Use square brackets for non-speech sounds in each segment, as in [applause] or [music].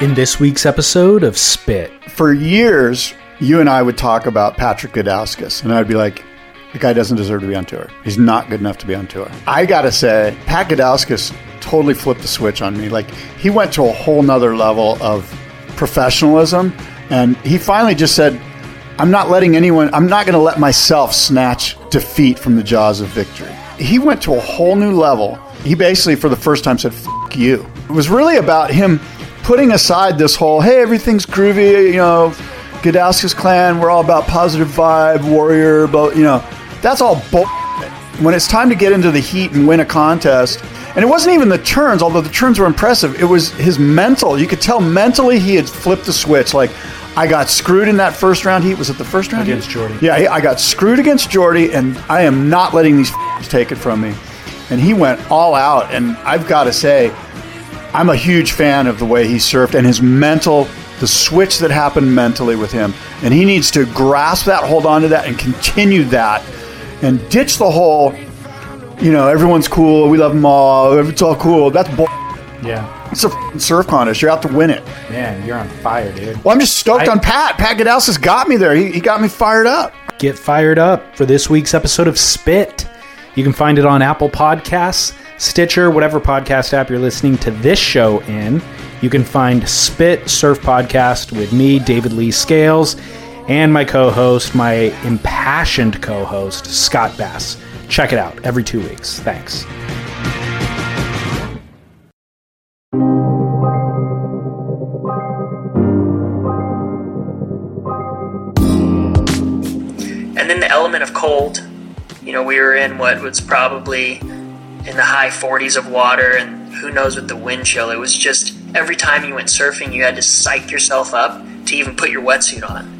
In this week's episode of Spit, For years, you and I would talk about Patrick Gudauskas, and I'd be like, the guy doesn't deserve to be on tour. He's not good enough to be on tour. I gotta say, Pat Gudauskas totally flipped the switch on me. Like, he went to a whole nother level of professionalism, and he finally just said, I'm not letting anyone, I'm not gonna let myself snatch defeat from the jaws of victory. He went to a whole new level. He basically, for the first time, said, F you. It was really about him putting aside this whole, hey, everything's groovy, you know, Gudauskas' clan, we're all about positive vibe, warrior, but you know, that's all bull. When it's time to get into the heat and win a contest, and it wasn't even the turns, although the turns were impressive, it was his mental. You could tell mentally he had flipped the switch. Like, I got screwed in that first round heat. Was it the first round Against heat? Jordy. Yeah, I got screwed against Jordy, and I am not letting these take it from me. And he went all out, and I've got to say, I'm a huge fan of the way he surfed and his mental, the switch that happened mentally with him. And he needs to grasp that, hold on to that, and continue that, and ditch the whole, you know, everyone's cool, we love them all, it's all cool. That's bull. yeah, It's a surf contest. You're out to win it. man, you're on fire, dude. Well, I'm just stoked I- on Pat. Pat Gudauskas got me there. He, he got me fired up. Get fired up for this week's episode of Spit. You can find it on Apple Podcasts, Stitcher, whatever podcast app you're listening to this show in. You can find Spit Surf Podcast with me, David Lee Scales, and my co host, my impassioned co host, Scott Bass. Check it out every two weeks. Thanks. And then the element of cold. You know, we were in what was probably in the high 40s of water, and who knows with the wind chill. It was just every time you went surfing, you had to psych yourself up to even put your wetsuit on.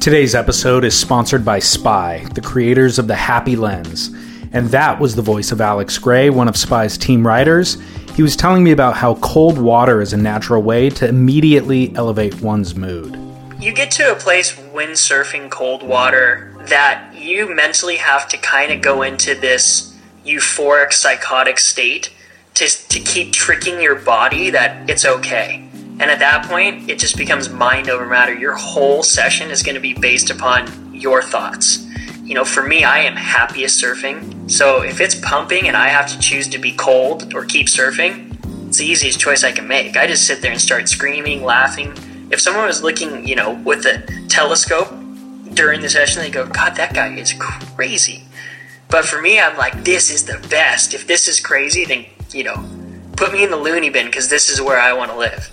Today's episode is sponsored by Spy, the creators of the Happy Lens. And that was the voice of Alex Gray, one of Spy's team writers. He was telling me about how cold water is a natural way to immediately elevate one's mood. You get to a place when surfing cold water that you mentally have to kind of go into this euphoric, psychotic state to, to keep tricking your body that it's okay. And at that point, it just becomes mind over matter. Your whole session is going to be based upon your thoughts. You know, for me, I am happiest surfing. So if it's pumping and I have to choose to be cold or keep surfing, it's the easiest choice I can make. I just sit there and start screaming, laughing. If someone was looking, you know, with a telescope during the session, they go, God, that guy is crazy. But for me, I'm like, this is the best. If this is crazy, then, you know, put me in the loony bin because this is where I want to live.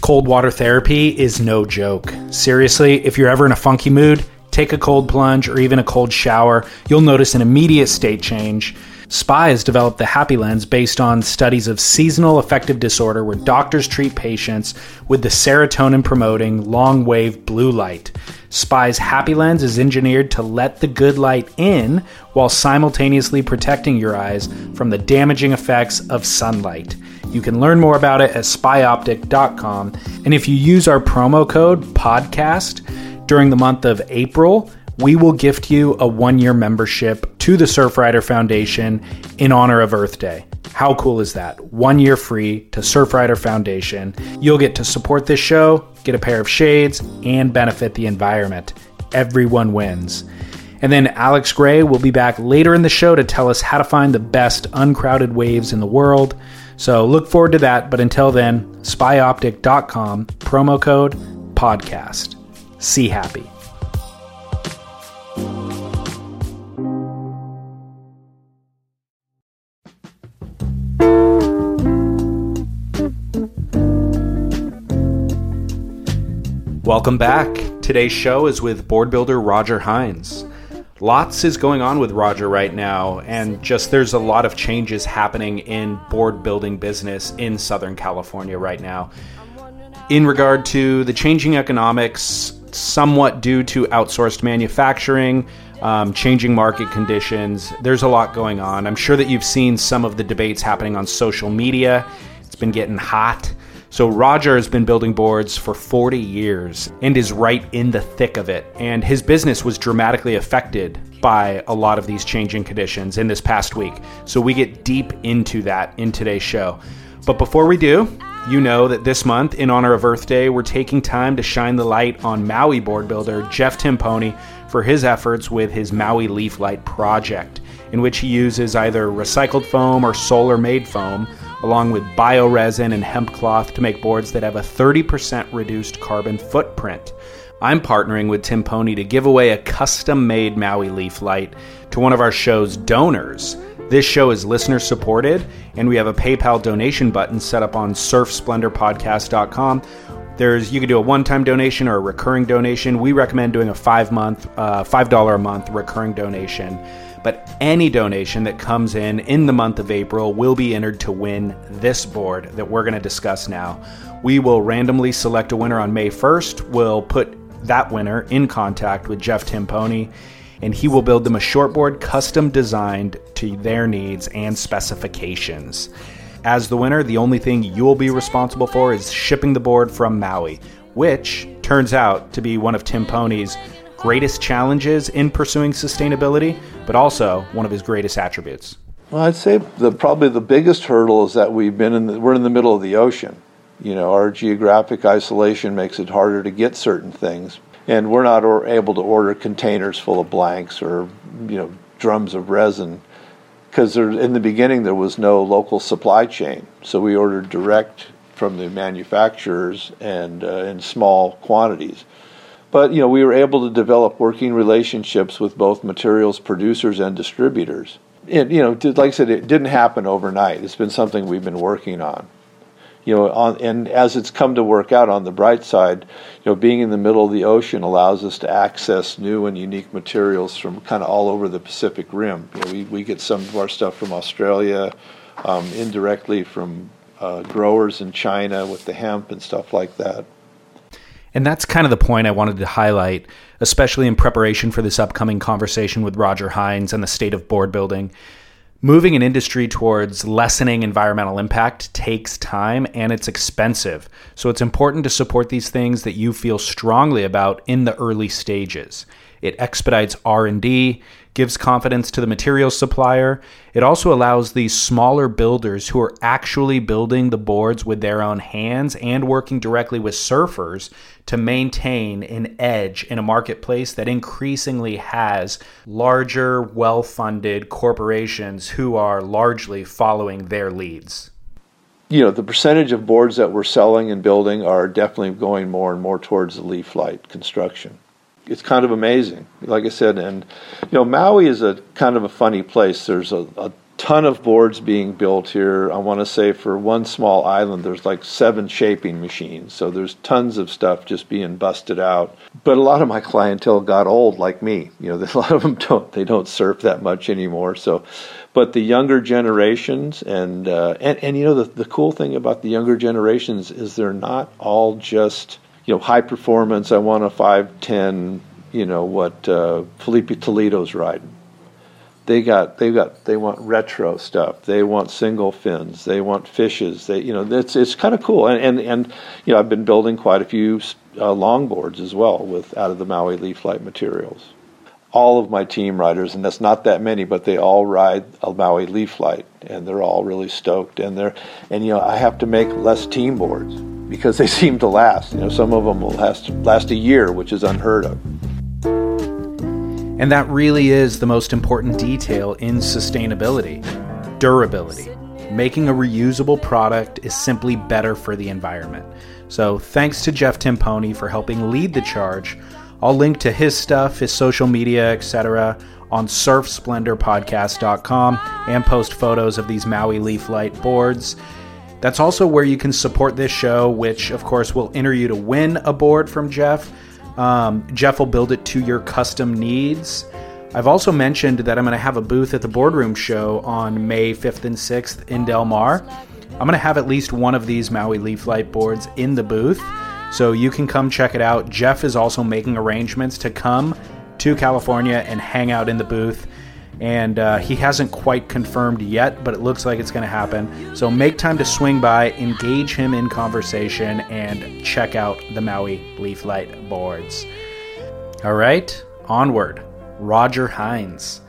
Cold water therapy is no joke. Seriously, if you're ever in a funky mood, take a cold plunge or even a cold shower. You'll notice an immediate state change. SPY has developed the Happy Lens based on studies of seasonal affective disorder where doctors treat patients with the serotonin promoting long wave blue light. SPY's Happy Lens is engineered to let the good light in while simultaneously protecting your eyes from the damaging effects of sunlight. You can learn more about it at spyoptic.com. And if you use our promo code PODCAST during the month of April, we will gift you a one year membership to the Surfrider Foundation in honor of Earth Day. How cool is that? One year free to Surfrider Foundation. You'll get to support this show, get a pair of shades, and benefit the environment. Everyone wins. And then Alex Gray will be back later in the show to tell us how to find the best uncrowded waves in the world. So look forward to that. But until then, spyoptic.com, promo code podcast. See happy. Welcome back. Today's show is with board builder Roger Hinds. Lots is going on with Roger right now, and just there's a lot of changes happening in board building business in Southern California right now. In regard to the changing economics, somewhat due to outsourced manufacturing, um, changing market conditions, there's a lot going on. I'm sure that you've seen some of the debates happening on social media. It's been getting hot. So Roger has been building boards for 40 years and is right in the thick of it. And his business was dramatically affected by a lot of these changing conditions in this past week. So we get deep into that in today's show. But before we do, you know that this month, in honor of Earth Day, we're taking time to shine the light on Maui board builder Jeff Timpone for his efforts with his Maui Leaf Light project, in which he uses either recycled foam or solar made foam, along with bioresin and hemp cloth to make boards that have a 30% reduced carbon footprint. I'm partnering with Timpone to give away a custom made Maui Leaf Light to one of our show's donors. This show is listener supported, and we have a PayPal donation button set up on surfsplendorpodcast.com. There's you can do a one-time donation or a recurring donation. We recommend doing a five month, uh, five dollar a month recurring donation. But any donation that comes in in the month of April will be entered to win this board that we're going to discuss now. We will randomly select a winner on May 1st. We'll put that winner in contact with Jeff Timpone, and he will build them a shortboard custom designed to their needs and specifications. As the winner, the only thing you'll be responsible for is shipping the board from Maui, which turns out to be one of Timpone's greatest challenges in pursuing sustainability, but also one of his greatest attributes. Well, I'd say the probably the biggest hurdle is that we've been in the, we're in the middle of the ocean. You know, our geographic isolation makes it harder to get certain things and we're not or, able to order containers full of blanks or you know drums of resin because in the beginning there was no local supply chain, so we ordered direct from the manufacturers and uh, in small quantities. But you know we were able to develop working relationships with both materials producers and distributors. And you know, like I said, it didn't happen overnight. It's been something we've been working on you know, on, and as it's come to work out on the bright side, you know, being in the middle of the ocean allows us to access new and unique materials from kind of all over the Pacific Rim. You know, we, we get some of our stuff from Australia, um, indirectly from uh, growers in China with the hemp and stuff like that. And that's kind of the point I wanted to highlight, especially in preparation for this upcoming conversation with Roger Hinds and the state of board building. Moving an industry towards lessening environmental impact takes time and it's expensive. So it's important to support these things that you feel strongly about in the early stages. It expedites R&D, gives confidence to the materials supplier. It also allows these smaller builders who are actually building the boards with their own hands and working directly with surfers to maintain an edge in a marketplace that increasingly has larger, well funded corporations who are largely following their leads. You know, the percentage of boards that we're selling and building are definitely going more and more towards the leaf light construction it's kind of amazing. Like I said, and you know, Maui is a kind of a funny place. There's a, a ton of boards being built here. I want to say for one small island, there's like seven shaping machines. So there's tons of stuff just being busted out. But a lot of my clientele got old, like me. You know, [laughs] a lot of them don't. They don't surf that much anymore. So, but the younger generations, and uh, and and you know, the the cool thing about the younger generations is they're not all just you know, high performance. I want a 510, you know, what uh, Filipe Toledo's riding. They got, they got, they want retro stuff. They want single fins. They want fishes. They, you know, it's it's kind of cool. And, and and you know, I've been building quite a few uh, longboards as well with out of the Maui Leaf Light materials. All of my team riders, and that's not that many, but they all ride a Maui Leaf Light, and they're all really stoked. And they're, and you know, I have to make less team boards because [laughs] they seem to last. You know, some of them will last last a year, which is unheard of. And that really is the most important detail in sustainability durability. Making a reusable product is simply better for the environment. So, thanks to Jeff Timpone for helping lead the charge. I'll link to his stuff, his social media, etc., on surfsplendorpodcast.com and post photos of these Maui Leaf Light boards. That's also where you can support this show, which, of course, will enter you to win a board from Jeff. Um, Jeff will build it to your custom needs. I've also mentioned that I'm going to have a booth at the Boardroom Show on May 5th and 6th in Del Mar. I'm going to have at least one of these Maui Leaf Light boards in the booth, so you can come check it out. Jeff is also making arrangements to come to California and hang out in the booth and uh, he hasn't quite confirmed yet, but it looks like it's going to happen. So make time to swing by, engage him in conversation, and check out the Maui Leaf Light boards. All right, onward. Roger Hinds.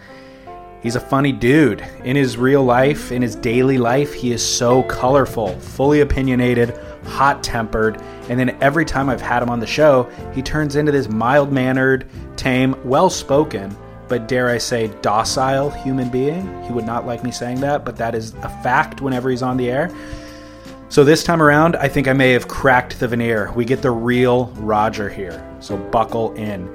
He's a funny dude. In his real life, in his daily life, he is so colorful, fully opinionated, hot tempered, and then every time I've had him on the show, he turns into this mild mannered, tame, well spoken, but dare I say, docile human being. He would not like me saying that, but that is a fact whenever he's on the air. So this time around, I think I may have cracked the veneer. We get the real Roger here. So buckle in.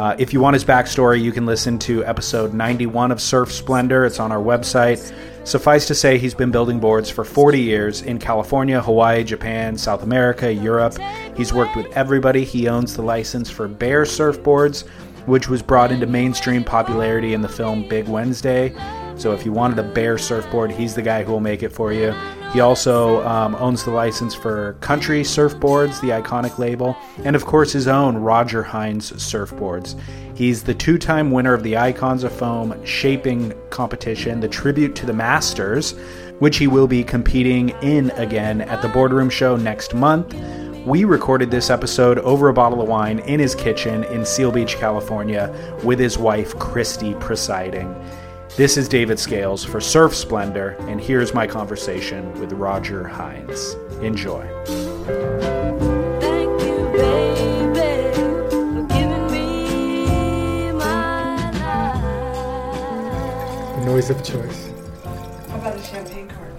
Uh, if you want his backstory, you can listen to episode 91 of Surf Splendor. It's on our website. Suffice to say, he's been building boards for 40 years in California, Hawaii, Japan, South America, Europe. He's worked with everybody. He owns the license for Bear surfboards, which was brought into mainstream popularity in the film Big Wednesday. So if you wanted a Bear surfboard, he's the guy who will make it for you. He also um, owns the license for Country Surfboards, the iconic label, and of course his own Roger Hinds surfboards. He's the two time winner of the Icons of Foam Shaping competition, the tribute to the Masters, which he will be competing in again at the Boardroom Show next month. We recorded this episode over a bottle of wine in his kitchen in Seal Beach, California, with his wife, Christy, presiding. This is David Scales for Surf Splendor, and here's my conversation with Roger Hinds. Enjoy. Thank you, baby, for giving me my life. The noise of choice. How about a champagne cork?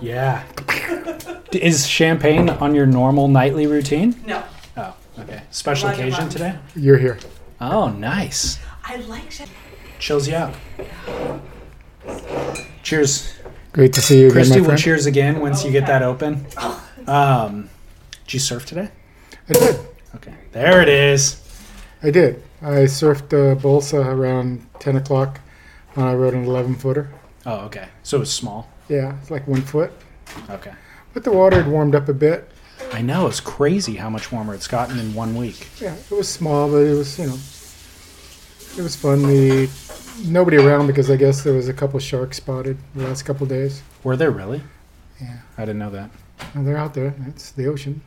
Yeah. is champagne on your normal nightly routine? No, Oh, okay. Special Roger occasion Hines. today? You're here. Oh, nice. I like champagne. Chills you out. Cheers. Great to see you again, Christy, my we'll cheers again once you get that open. Um, did you surf today? I did. Okay. There it is. I did. I surfed uh, Bolsa around 10 o'clock. And I rode an 11 footer. Oh, okay. So it was small. Yeah, it's like one foot. Okay. But the water had warmed up a bit. I know. It's crazy how much warmer it's gotten in one week. Yeah, it was small, but it was, you know, it was fun. The nobody around because I guess there was a couple sharks spotted the last couple days. Were there really? Yeah. I didn't know that. And they're out there. It's the ocean.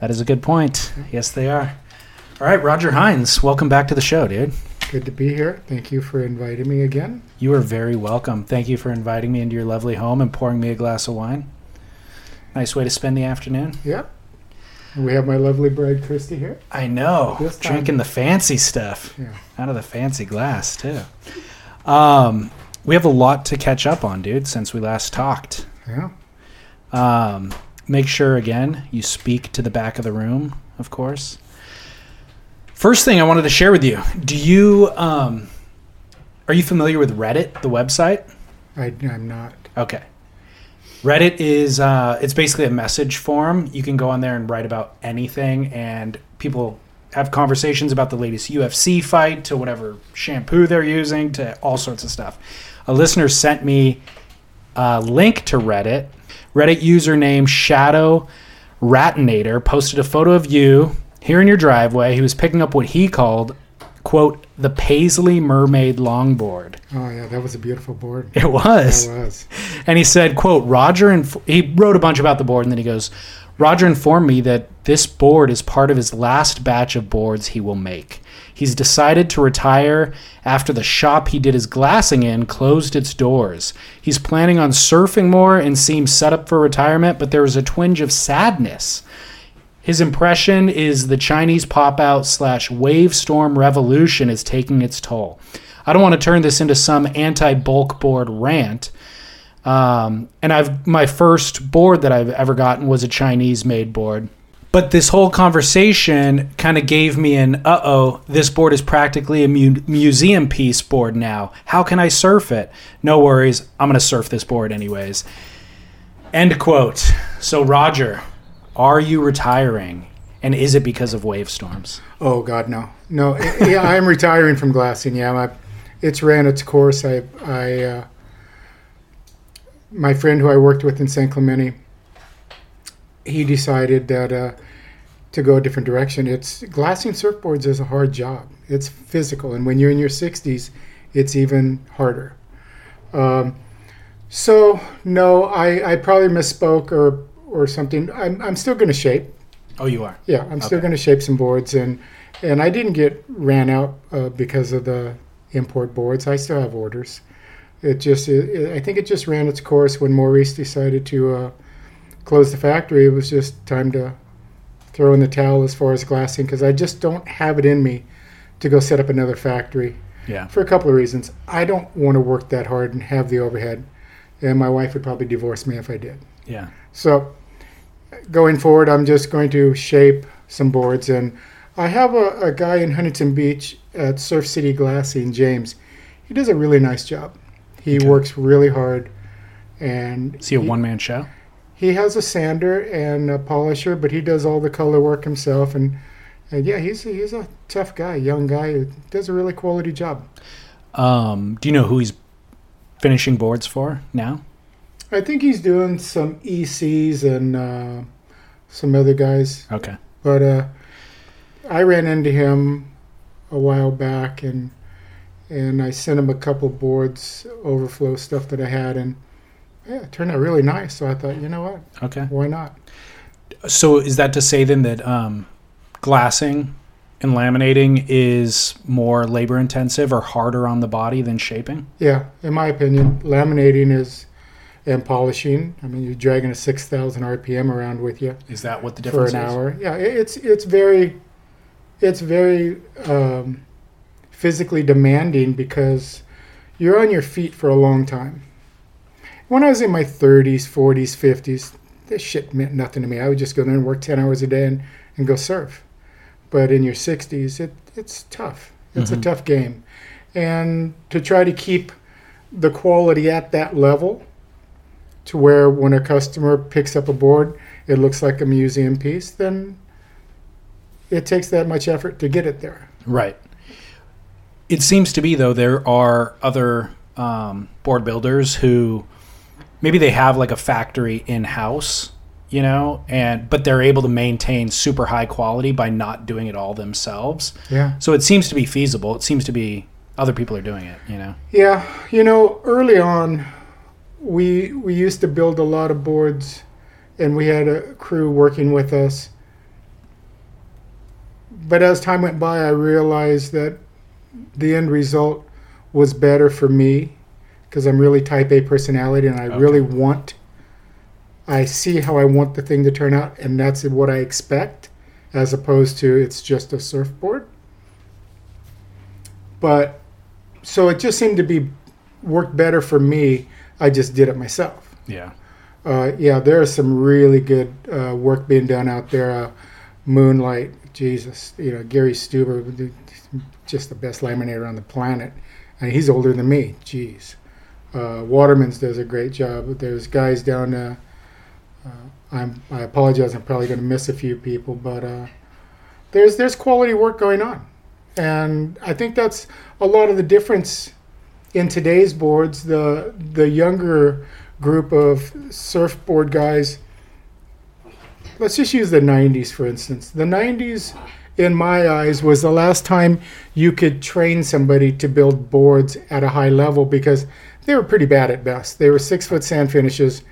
That is a good point. Yes, they are. All right, Roger Hinds, welcome back to the show, dude. Good to be here. Thank you for inviting me again. You are very welcome. Thank you for inviting me into your lovely home and pouring me a glass of wine. Nice way to spend the afternoon. Yep. And we have my lovely bride Christy here. I know. Drinking the fancy stuff Yeah. out of the fancy glass, too. Um, we have a lot to catch up on, dude, since we last talked. Yeah. Um, make sure, again, you speak to the back of the room, of course. First thing I wanted to share with you do you, um, are you familiar with Reddit, the website? I, I'm not. Okay. Reddit is uh, it's basically a message forum. You can go on there and write about anything, and people have conversations about the latest UFC fight to whatever shampoo they're using to all sorts of stuff. A listener sent me a link to Reddit. Reddit username Shadow Ratinator posted a photo of you here in your driveway. He was picking up what he called, quote, the Paisley Mermaid Longboard. Oh yeah, that was a beautiful board. It was. That was. And he said, quote, Roger, and he wrote a bunch about the board, and then he goes, Roger informed me that this board is part of his last batch of boards he will make. He's decided to retire after the shop he did his glassing in closed its doors. He's planning on surfing more and seems set up for retirement, but there is a twinge of sadness. His impression is the Chinese pop out slash wave storm revolution is taking its toll. I don't want to turn this into some anti bulk board rant. Um, and I've my first board that I've ever gotten was a Chinese made board. But this whole conversation kind of gave me an uh oh, this board is practically a mu- museum piece board now. How can I surf it? No worries, I'm going to surf this board anyways. End quote. So, Roger, are you retiring? And is it because of wave storms? Oh God, no, no. I- yeah, I'm retiring from glassing. Yeah, my, it's ran its course. I, I, uh, my friend who I worked with in San Clemente, he decided that uh, to go a different direction. It's glassing surfboards is a hard job. It's physical, and when you're in your 60s, it's even harder. Um, so no, I, I probably misspoke or or something. I'm, I'm still going to shape. Oh, you are. Yeah, I'm still going to shape some boards, and and I didn't get ran out uh, because of the import boards. I still have orders. it just it, it- I think it just ran its course when Maurice decided to uh, close the factory. It was just time to throw in the towel as far as glassing because I just don't have it in me to go set up another factory Yeah. for a couple of reasons. I don't want to work that hard and have the overhead, and my wife would probably divorce me if I did. Yeah. So going forward, I'm just going to shape some boards, and I have a, a guy in Huntington Beach at Surf City Glassing, James. He does a really nice job. He Okay. works really hard, and Is he a one man show? he has a sander and a polisher, but he does all the color work himself. And, and yeah, he's he's a tough guy, young guy who does a really quality job. Um, do you know who he's finishing boards for now? I think he's doing some ECs and uh, some other guys. Okay. But uh, I ran into him a while back, and and I sent him a couple boards, overflow stuff that I had, and yeah, it turned out really nice. So I thought, you know what, Okay. why not? So is that to say then that um, glassing and laminating is more labor intensive or harder on the body than shaping? Yeah, in my opinion, laminating is and polishing. I mean, you're dragging a six thousand RPM around with you Is that what the for difference an is? hour. Yeah, it's it's very it's very um, physically demanding because you're on your feet for a long time. When I was in my 30s, 40s, 50s, this shit meant nothing to me. I would just go there and work 10 hours a day and, and go surf. But in your 60s, it, it's tough. It's a tough game. And to try to keep the quality at that level to where when a customer picks up a board, it looks like a museum piece, then it takes that much effort to get it there. Right. It seems to be though there are other um, board builders who maybe they have like a factory in house, you know, and but they're able to maintain super high quality by not doing it all themselves. Yeah. So it seems to be feasible. It seems to be other people are doing it, you know. Yeah, you know, early on, we we used to build a lot of boards, and we had a crew working with us. But as time went by, I realized that the end result was better for me because I'm really Type A personality, and I really want. I see how I want the thing to turn out, and that's what I expect, as opposed to it's just a surfboard. But so it just seemed to be worked better for me. I just did it myself. Yeah. Uh, yeah, there is some really good uh, work being done out there. Uh, Moonlight, Jesus, you know Gary Stuber, just the best laminator on the planet, and he's older than me. Jeez, uh, Waterman's does a great job. There's guys down. Uh, uh, I'm, I apologize. I'm probably going to miss a few people, but uh, there's there's quality work going on, and I think that's a lot of the difference in today's boards. The the younger group of surfboard guys. Let's just use the 90s for instance. The 90s, in my eyes, was the last time you could train somebody to build boards at a high level because they were pretty bad at best. They were six foot sand finishes,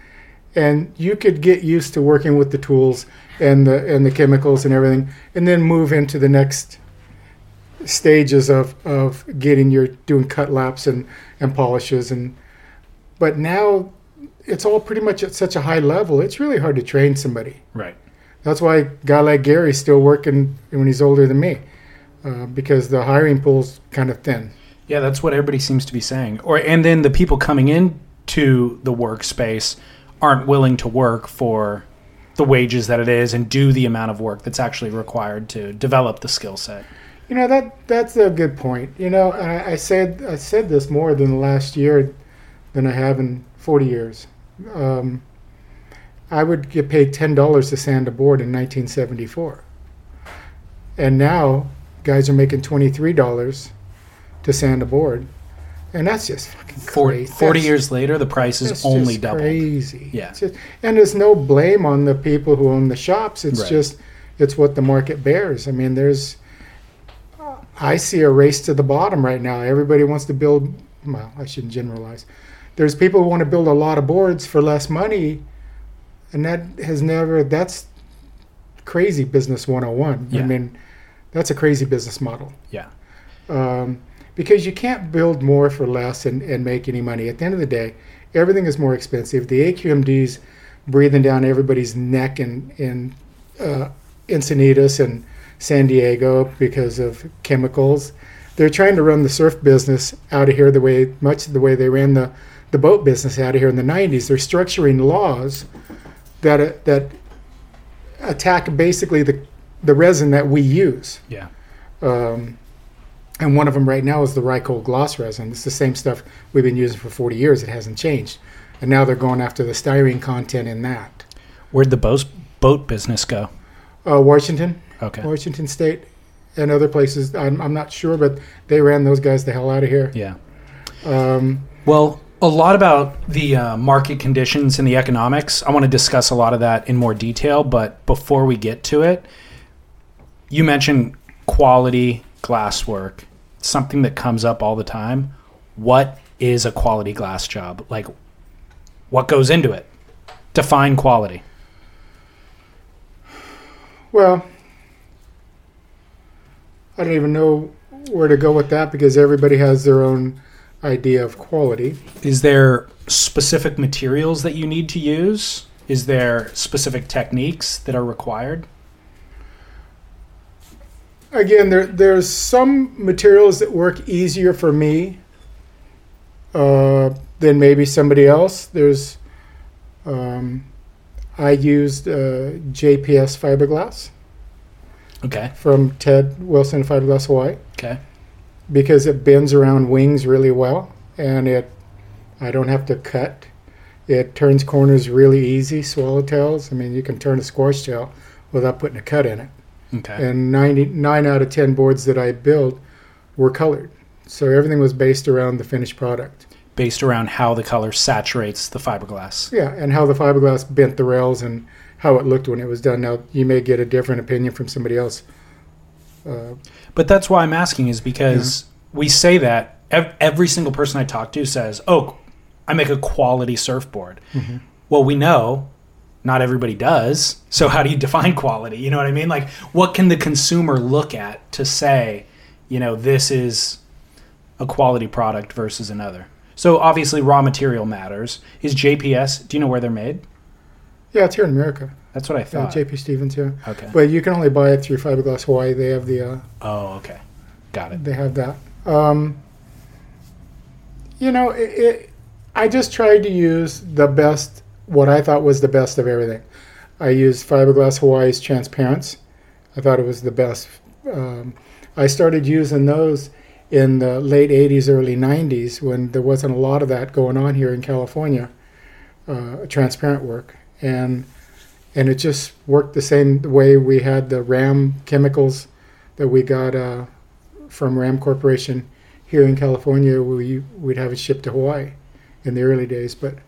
and you could get used to working with the tools and the and the chemicals and everything, and then move into the next stages of, of getting your doing cut laps and, and polishes and but now it's all pretty much at such a high level it's really hard to train somebody Right. that's why a guy like gary's still working when he's older than me uh, because the hiring pool's kind of thin Yeah, that's what everybody seems to be saying. Or and then the people coming into the workspace aren't willing to work for the wages that it is and do the amount of work that's actually required to develop the skill set. You know that that's a good point. You know, I, I said I said this more than the last year than I have in forty years. Um, I would get paid ten dollars to sand a board in 1974, and now guys are making twenty three dollars to sand a board, and that's just fucking For, crazy. 40 That's- years later, the price is only doubled. Crazy. Yeah. Just- and there's no blame on the people who own the shops. It's Right. just it's what the market bears. I mean, there's I see a race to the bottom right now. Everybody wants to build. Well, I shouldn't generalize. There's people who want to build a lot of boards for less money, and that has never. That's crazy business 101. I mean, that's a crazy business model. Yeah. Um, because you can't build more for less and, and make any money. At the end of the day, everything is more expensive. The AQMD's breathing down everybody's neck in in uh, Encinitas and San Diego because of chemicals. They're trying to run the surf business out of here the way much the way they ran the, the boat business out of here in the 90s. They're structuring laws that uh, that attack basically the the resin that we use. Yeah. Um, and one of them right now is the Reichhold gloss resin. It's the same stuff we've been using for 40 years. It hasn't changed. And now they're going after the styrene content in that. Where'd the boat boat business go? Uh, Washington, Okay. Washington State, and other places. I'm, I'm not sure, but they ran those guys the hell out of here. Yeah. Um, Well, a lot about the uh, market conditions and the economics. I want to discuss a lot of that in more detail, but before we get to it, you mentioned quality glasswork, something that comes up all the time. What is a quality glass job? Like, what goes into it? Define quality. well, I don't even know where to go with that because everybody has their own idea of quality. Is there specific materials that you need to use? Is there specific techniques that are required? again, there there's some materials that work easier for me uh, than maybe somebody else. There's um, I used uh, JPS fiberglass Okay. from Ted Wilson Fiberglass Hawaii Okay. because it bends around wings really well and it I don't have to cut. It turns corners really easy. Swallowtails. I mean, you can turn a squash tail without putting a cut in it. Okay. and 99 out of 10 boards that I built were colored. So everything was based around the finished product. based around how the color saturates the fiberglass. Yeah, and how the fiberglass bent the rails and how it looked when it was done. Now, you may get a different opinion from somebody else. Uh, But that's why I'm asking is because we say that ev- every single person I talk to says, "Oh, I make a quality surfboard." Well, we know not everybody does. So how do you define quality? You know what I mean? Like what can the consumer look at to say, you know, this is a quality product versus another? So obviously raw material matters. Is JPS, do you know where they're made? Yeah, it's here in America. That's what I Yeah, thought. JP Stevens, yeah. okay. But you can only buy it through Fiberglass Hawaii. They have the uh, oh, okay. Got it. they have that. Um, you know, it, it, I just tried to use the best, what I thought was the best of everything. I used Fiberglass Hawaii's Transparents. I thought it was the best. Um, I started using those in the late 80s, early 90s when there wasn't a lot of that going on here in California, uh, transparent work. And and it just worked the same way we had the RAM chemicals that we got uh, from Ram Corporation here in California. We we'd have it shipped to Hawaii in the early days, but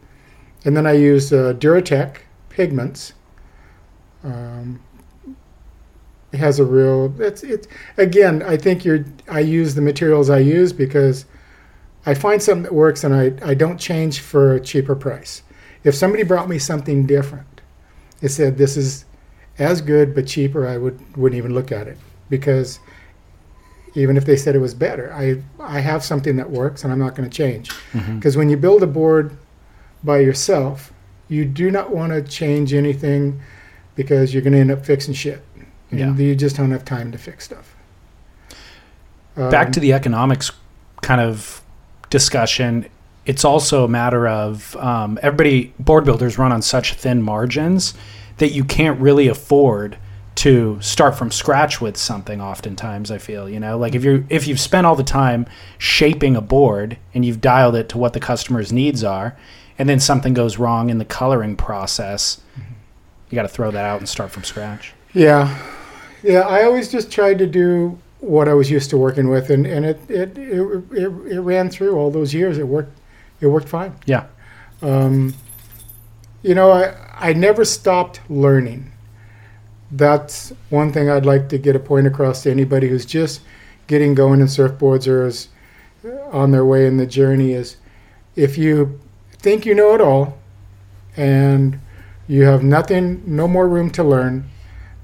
and then I used uh, Duratec pigments. Um, it has a real. It's it's again. I think you're. I use the materials I use because I find something that works, and I I don't change for a cheaper price. If somebody brought me something different, it said this is as good but cheaper, I would wouldn't even look at it because even if they said it was better, I I have something that works and I'm not going to change. Because when you build a board by yourself, you do not want to change anything because you're going to end up fixing shit. And Yeah. you just don't have time to fix stuff. back Um, to the economics kind of discussion it's also a matter of um, everybody board builders run on such thin margins that you can't really afford to start from scratch with something oftentimes i feel you know like if you're if you've spent all the time shaping a board and you've dialed it to what the customer's needs are and then something goes wrong in the coloring process you got to throw that out and start from scratch Yeah, yeah. I always just tried to do what I was used to working with, and, and it, it it, it it ran through all those years. It worked. It worked fine. yeah Um, you know, I I never stopped learning. That's one thing I'd like to get a point across to anybody who's just getting going in surfboards or is on their way in the journey. Is if you think you know it all, and you have nothing, no more room to learn,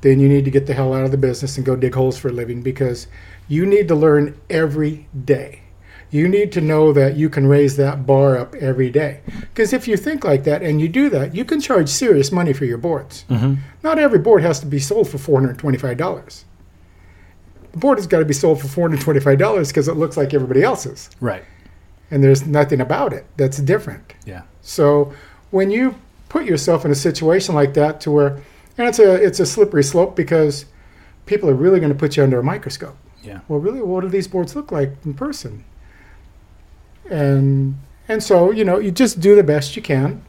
then you need to get the hell out of the business and go dig holes for a living because you need to learn every day. You need to know that you can raise that bar up every day. Because if you think like that and you do that, you can charge serious money for your boards. Mm-hmm. Not every board has to be sold for $425. The board has got to be sold for $425 because it looks like everybody else's. Right. And there's nothing about it that's different. Yeah. So when you put yourself in a situation like that to where and it's a it's a slippery slope because people are really going to put you under a microscope. Yeah. Well, really, what do these boards look like in person? And and so you know you just do the best you can,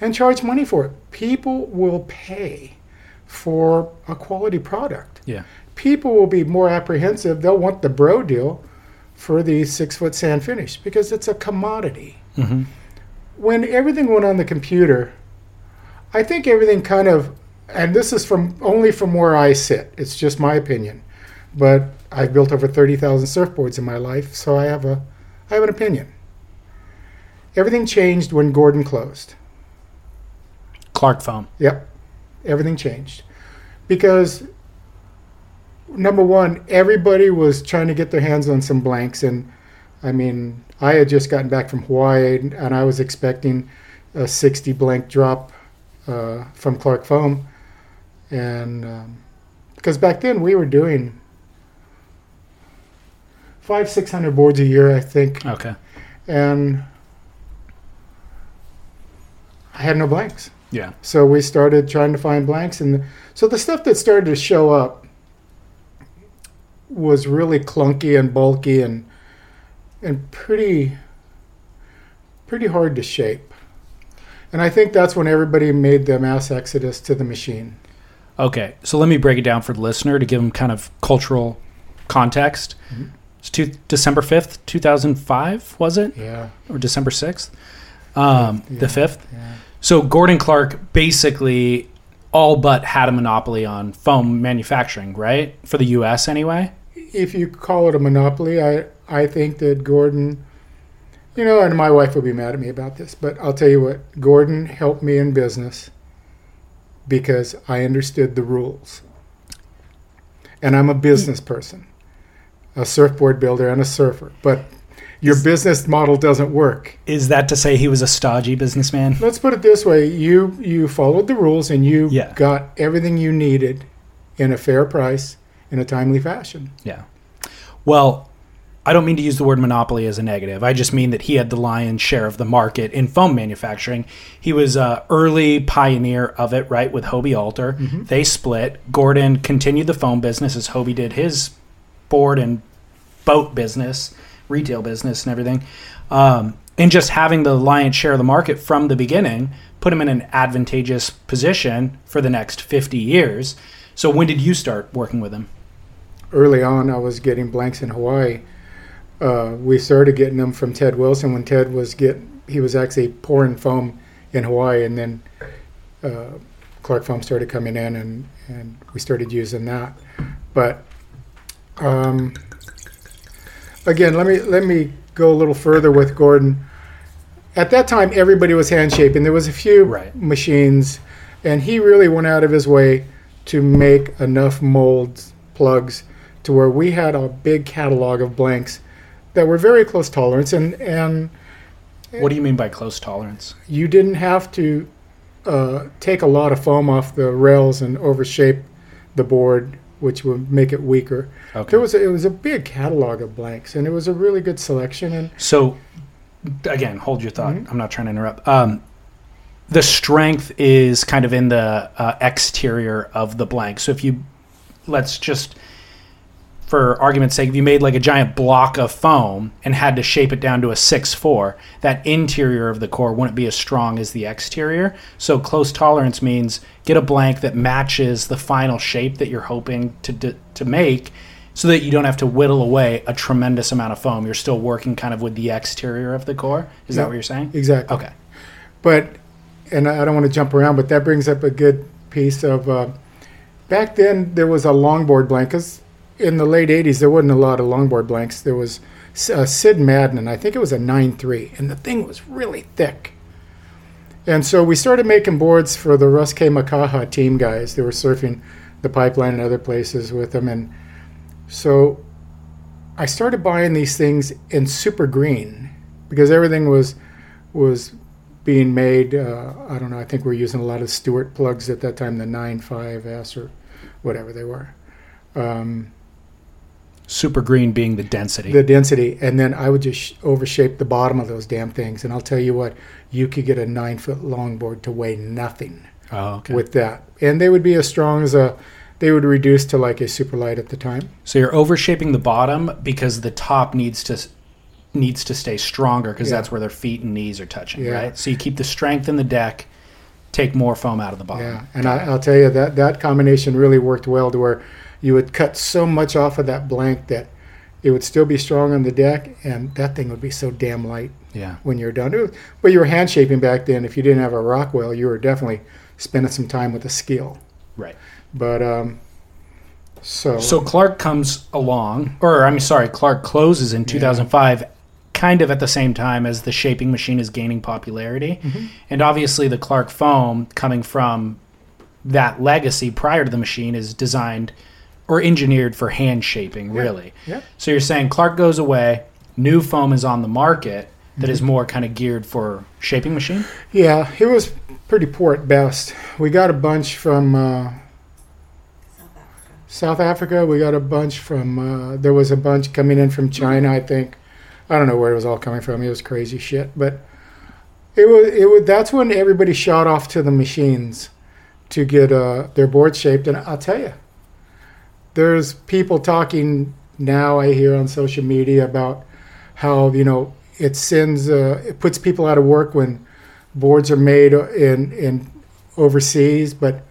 and charge money for it. People will pay for a quality product. Yeah. People will be more apprehensive. They'll want the bro deal for the six foot sand finish because it's a commodity. Mhm. When everything went on the computer, I think everything kind of, and this is from only from where I sit. It's just my opinion, but I've built over thirty thousand surfboards in my life, so I have a, I have an opinion. Everything changed when Gordon closed. Clark foam. Yep, everything changed because number one, everybody was trying to get their hands on some blanks, and I mean, I had just gotten back from Hawaii, and, I was expecting a sixty blank drop uh, from Clark Foam, and um, because back then we were doing five six hundred boards a year, I think, Okay. and I had no blanks. Yeah. So we started trying to find blanks, and so the stuff that started to show up was really clunky and bulky and and pretty pretty hard to shape. And I think that's when everybody made the mass exodus to the machine. Okay. So let me break it down for the listener to give them kind of cultural context. Mm-hmm. It's two, December 5th, 2005, was it? Yeah. Or December 6th? Um, Yeah. The 5th? Yeah. So Gordon Clark basically all but had a monopoly on foam manufacturing, right? For the US anyway. If you call it a monopoly, I I think that Gordon you know, and my wife will be mad at me about this, but I'll tell you what, Gordon helped me in business because I understood the rules. And I'm a business person, a surfboard builder and a surfer. But your business model doesn't work. Is that to say he was a stodgy businessman? Let's put it this way: you you followed the rules and you Yeah. got everything you needed in a fair price in a timely fashion. Yeah. Well, I don't mean to use the word monopoly as a negative. I just mean that he had the lion's share of the market in foam manufacturing. He was a early pioneer of it, right, with Hobie Alter. Mm-hmm. They split. Gordon continued the foam business as Hobie did his board and boat business, retail business, and everything. Um, and just having the lion's share of the market from the beginning put him in an advantageous position for the next 50 years. So when did you start working with him? early on, I was getting blanks in Hawaii. Uh, we started getting them from Ted Wilson when Ted was get he was actually pouring foam in Hawaii, and then uh, Clark Foam started coming in, and and we started using that. But um, again, let me let me go a little further with Gordon. At that time, everybody was hand shaping. There was a few Right. machines, and he really went out of his way to make enough molds, plugs, to where we had a big catalog of blanks that were very close tolerance, and and What do you mean by close tolerance? you didn't have to uh, take a lot of foam off the rails and overshape the board, which would make it weaker. Okay. There was a, it was a big catalog of blanks, and it was a really good selection. And So, again, hold your thought. I'm not trying to interrupt. Um, the strength is kind of in the uh, exterior of the blank. So if you, let's just, for argument's sake, if you made like a giant block of foam and had to shape it down to a six four, that interior of the core wouldn't be as strong as the exterior. So close tolerance means get a blank that matches the final shape that you're hoping to d- to make, so that you don't have to whittle away a tremendous amount of foam. You're still working kind of with the exterior of the core. Is that what you're saying? exactly. Okay. But, and I don't want to jump around, but that brings up a good piece of. Uh, back then, there was a longboard blank. 'cause in the late '80s, there wasn't a lot of longboard blanks. There was uh, Sid Madden, I think it was a 9.3, and the thing was really thick. And so we started making boards for the Russ K. Makaha team guys. They were surfing the pipeline and other places with them, and so I started buying these things in super green because everything was was being made. Uh, I don't know. I think we are using a lot of Stewart plugs at that time, the 95S or whatever they were. Um, Super green being the density. the density, and then I would just sh- overshape the bottom of those damn things. And I'll tell you what, you could get a nine foot longboard to weigh nothing oh, okay. with that, and they would be as strong as a. They would reduce to like a super light at the time. so you're overshaping the bottom because the top needs to needs to stay stronger because Yeah. that's where their feet and knees are touching, Yeah. right? So you keep the strength in the deck, take more foam out of the bottom. Yeah, and I, I'll tell you that that combination really worked well to where you would cut so much off of that blank that it would still be strong on the deck, and that thing would be so damn light Yeah. when you're done. Was- But you were hand shaping back then. If you didn't have a Rockwell, you were definitely spending some time with a Skil. Right. But um, so So Clark comes along, or I'm sorry, Clark closes in 2005, kind of at the same time as the shaping machine is gaining popularity. Mm-hmm. And obviously, the Clark foam coming from that legacy prior to the machine is designed or engineered for hand shaping, really. yeah. So you're saying Clark goes away, new foam is on the market that Mm-hmm. is more kind of geared for shaping machine? yeah, it was pretty poor at best. We got a bunch from. Uh, South Africa. We got a bunch from. Uh, there was a bunch coming in from China. I think. I don't know where it was all coming from. It was crazy shit, but it was. It was. That's when everybody shot off to the machines to get uh, their board shaped. And I'll tell you, there's people talking now. I hear on social media about how you know it sends. Uh, it puts people out of work when boards are made in in overseas, but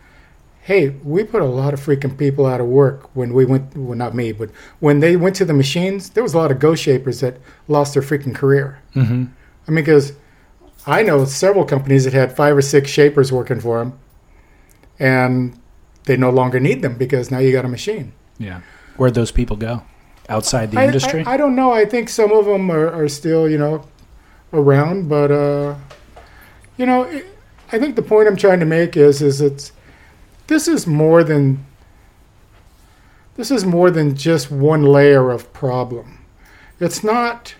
hey, we put a lot of freaking people out of work when we went. Well, not me, but when they went to the machines, there was a lot of ghost shapers that lost their freaking career. Mm-hmm. I mean, because I know several companies that had five or six shapers working for them, and they no longer need them because now you got a machine. Yeah. Where'd those people go? Outside the I, industry? I, I don't know. I think some of them are, are still, you know, around, but uh, you know, it, I think the point I'm trying to make is, is it's this is more than this is more than just one layer of problem. It's not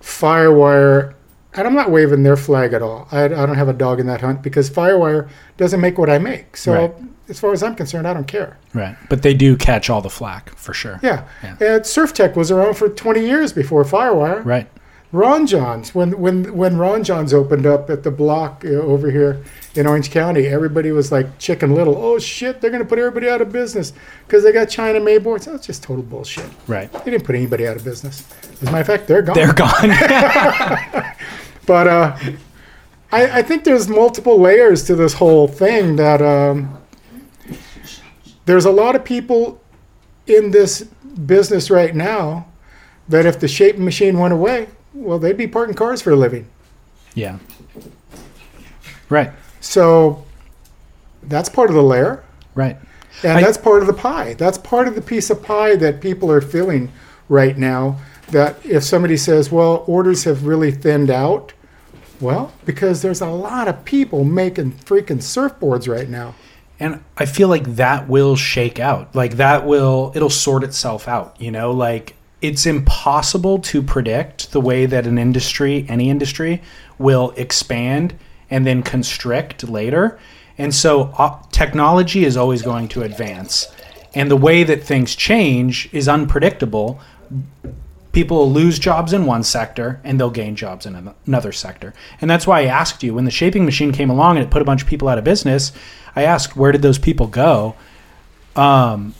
Firewire, and I'm not waving their flag at all. I, I don't have a dog in that hunt because Firewire doesn't make what I make. So Right. as far as I'm concerned, I don't care. right. But they do catch all the flack for sure. Yeah. Yeah. And SurfTech was around for 20 years before Firewire. Right. Ron Jon's, when when when Ron Jon's opened up at the block uh, over here in Orange County, everybody was like Chicken Little. Oh shit, they're gonna put everybody out of business because they got China made boards. That's just total bullshit. Right. They didn't put anybody out of business. As a matter of fact, they're gone. They're gone. [laughs] [laughs] But uh, I, I think there's multiple layers to this whole thing. That um, there's a lot of people in this business right now that if the shape machine went away, well, they'd be parking cars for a living. yeah. Right. So that's part of the layer, Right. and I- that's part of the pie. That's part of the piece of pie that people are feeling right now. That if somebody says, "Well, orders have really thinned out," well, because there's a lot of people making freaking surfboards right now. And I feel like that will shake out. Like that will it'll sort itself out, you know? Like it's impossible to predict the way that an industry, any industry, will expand and then constrict later. And so uh, technology is always going to advance. And the way that things change is unpredictable. People will lose jobs in one sector and they'll gain jobs in another sector. And that's why I asked you when the shaping machine came along and it put a bunch of people out of business, I asked where did those people go? Um,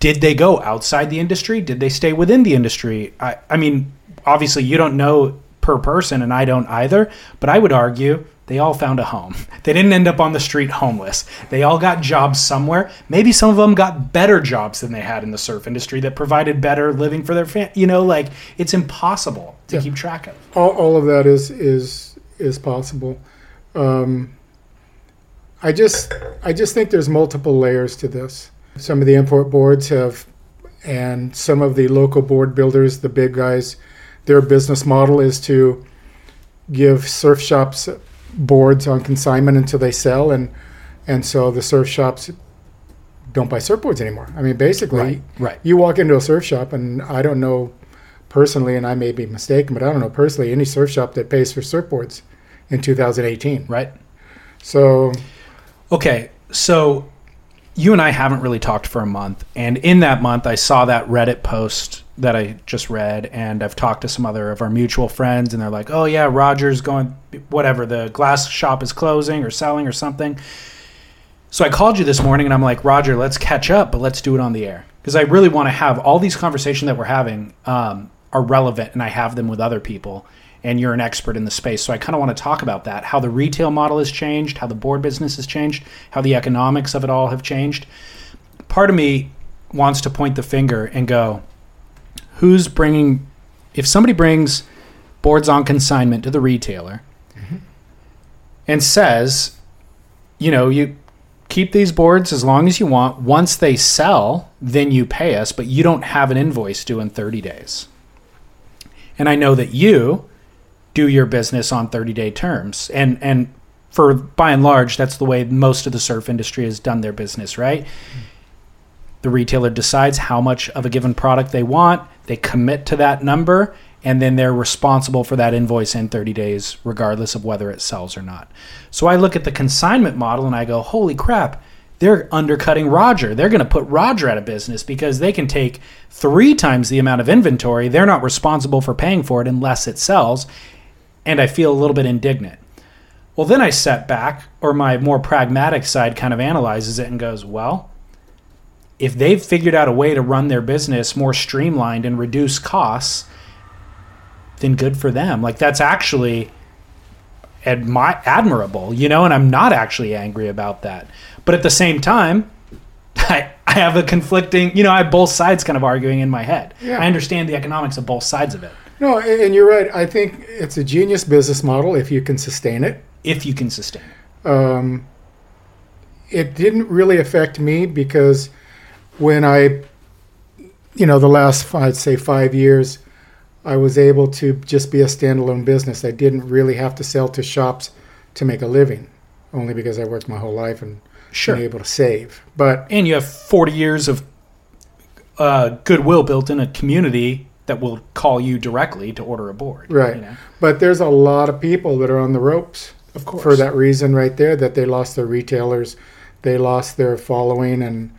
did they go outside the industry? Did they stay within the industry? I, I mean, obviously you don't know per person and I don't either, but I would argue they all found a home. They didn't end up on the street homeless. They all got jobs somewhere. Maybe some of them got better jobs than they had in the surf industry that provided better living for their family. You know, like it's impossible to Yeah. keep track of. all, all of that is is is possible. Um, I just I just think there's multiple layers to this. Some of the import boards have, and some of the local board builders, the big guys, their business model is to give surf shops boards on consignment until they sell, and and so the surf shops don't buy surfboards anymore. I mean, basically, Right, right. You walk into a surf shop, and I don't know personally, and I may be mistaken, but I don't know personally any surf shop that pays for surfboards in 2018. Right. So, Okay, so you and I haven't really talked for a month, and in that month, I saw that Reddit post that I just read, and I've talked to some other of our mutual friends, and they're like, "Oh yeah, Roger's going, whatever. The glass shop is closing or selling or something." So I called you this morning, and I'm like, Roger, let's catch up, but let's do it on the air because I really want to have all these conversations that we're having um, are relevant, and I have them with other people. And you're an expert in the space, so I kind of want to talk about that: how the retail model has changed, how the board business has changed, how the economics of it all have changed. Part of me wants to point the finger and go, who's bringing? If somebody brings boards on consignment to the retailer and says, you know, you keep these boards as long as you want. Once they sell, then you pay us, but you don't have an invoice due in 30 days. And I know that you do your business on 30 day terms. And and for by and large, that's the way most of the surf industry has done their business, right? The retailer decides how much of a given product they want, they commit to that number, and then they're responsible for that invoice in 30 days, regardless of whether it sells or not. So I look at the consignment model and I go, holy crap, they're undercutting Roger. They're going to put Roger out of business because they can take three times the amount of inventory. They're not responsible for paying for it unless it sells. And I feel a little bit indignant. Well, then I set back, or my more pragmatic side kind of analyzes it and goes, well, if they've figured out a way to run their business more streamlined and reduce costs, then good for them. Like that's actually admi- admirable, you know, and I'm not actually angry about that. But at the same time, [laughs] I, I have a conflicting, you know, I have both sides kind of arguing in my head. Yeah. I understand the economics of both sides of it no, and you're right. I think it's a genius business model if you can sustain it. if you can sustain it. Um, it didn't really affect me because when I, you know, the last I'd say five years, I was able to just be a standalone business. I didn't really have to sell to shops to make a living, only because I worked my whole life and Sure. been able to save. But And you have 40 years of uh, goodwill built in a community that will call you directly to order a board. Right. You know? But there's a lot of people that are on the ropes. Of course. For that reason, right there, that they lost their retailers, they lost their following, and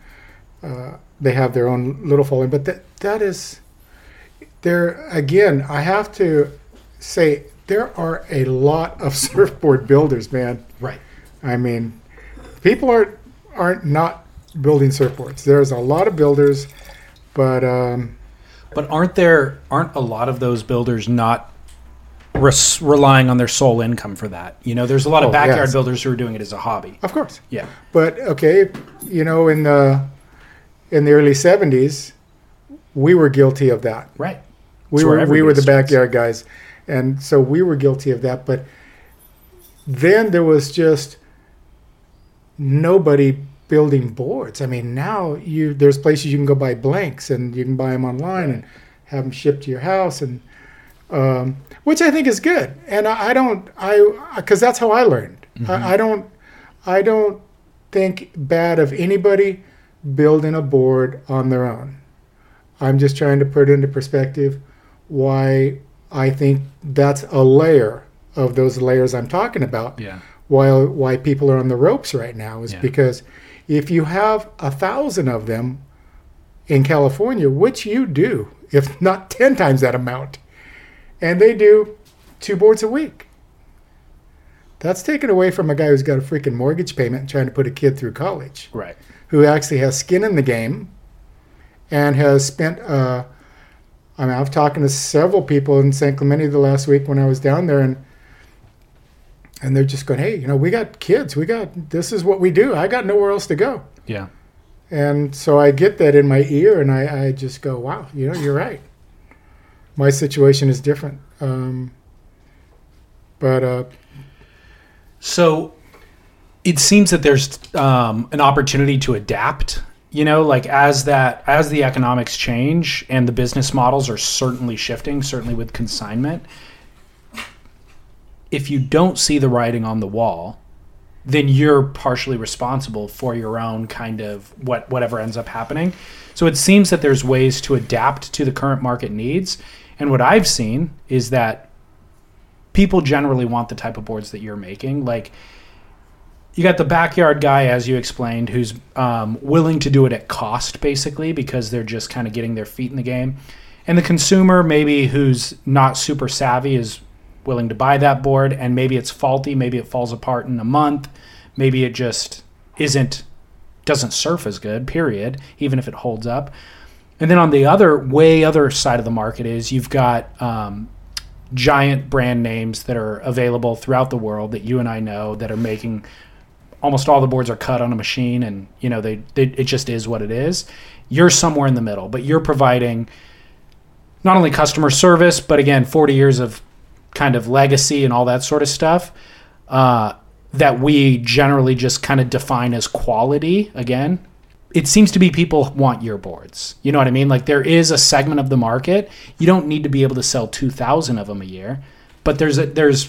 uh, they have their own little following. But that that is, there again. I have to say there are a lot of [laughs] surfboard builders, man. Right. I mean, people aren't aren't not building surfboards. There's a lot of builders, but um, But aren't there aren't a lot of those builders not res- relying on their sole income for that? You know, there's a lot of Oh, backyard yes. builders who are doing it as a hobby. of course. Yeah. But okay, you know, in the in the early '70s, we were guilty of that. Right. We were we were the backyard guys, and so we were guilty of that. But then there was just nobody building boards. I mean, now you there's places you can go buy blanks, and you can buy them online and have them shipped to your house, and um, which I think is good. And I, I don't I because that's how I learned. I, I don't I don't think bad of anybody building a board on their own. I'm just trying to put into perspective why I think that's a layer of those layers I'm talking about. Yeah. Why why people are on the ropes right now is Yeah. because if you have a thousand of them in California, which you do, if not [laughs] ten times that amount, and they do two boards a week. That's taken away from a guy who's got a freaking mortgage payment trying to put a kid through college Right. who actually has skin in the game and has spent uh, I mean I've talked to several people in San Clemente the last week when I was down there and and they're just going, Hey, you know, we got kids, we got this is what we do. I got nowhere else to go. Yeah. And so I get that in my ear and I, I just go, Wow, you know, you're right. My situation is different. Um, but uh, So it seems that there's um, an opportunity to adapt. You know, like as that as the economics change and the business models are certainly shifting, certainly with consignment. If you don't see the writing on the wall, then you're partially responsible for your own kind of what whatever ends up happening. So it seems that there's ways to adapt to the current market needs. And what I've seen is that people generally want the type of boards that you're making. Like you got the backyard guy, as you explained, who's um, willing to do it at cost, basically, because they're just kind of getting their feet in the game. And the consumer, maybe who's not super savvy, is willing to buy that board, and maybe it's faulty, maybe it falls apart in a month, maybe it just isn't doesn't surf as good. Period. Even if it holds up. And then on the other way other side of the market is you've got um, giant brand names that are available throughout the world that you and I know that are making almost all the boards are cut on a machine and you know they, they it just is what it is. You're somewhere in the middle but you're providing not only customer service but again 40 years of kind of legacy and all that sort of stuff uh, that we generally just kind of define as quality again. It seems to be people want your boards. You know what i mean? Like there is a segment of the market. You don't need to be able to sell 2000 of them a year but there's a, there's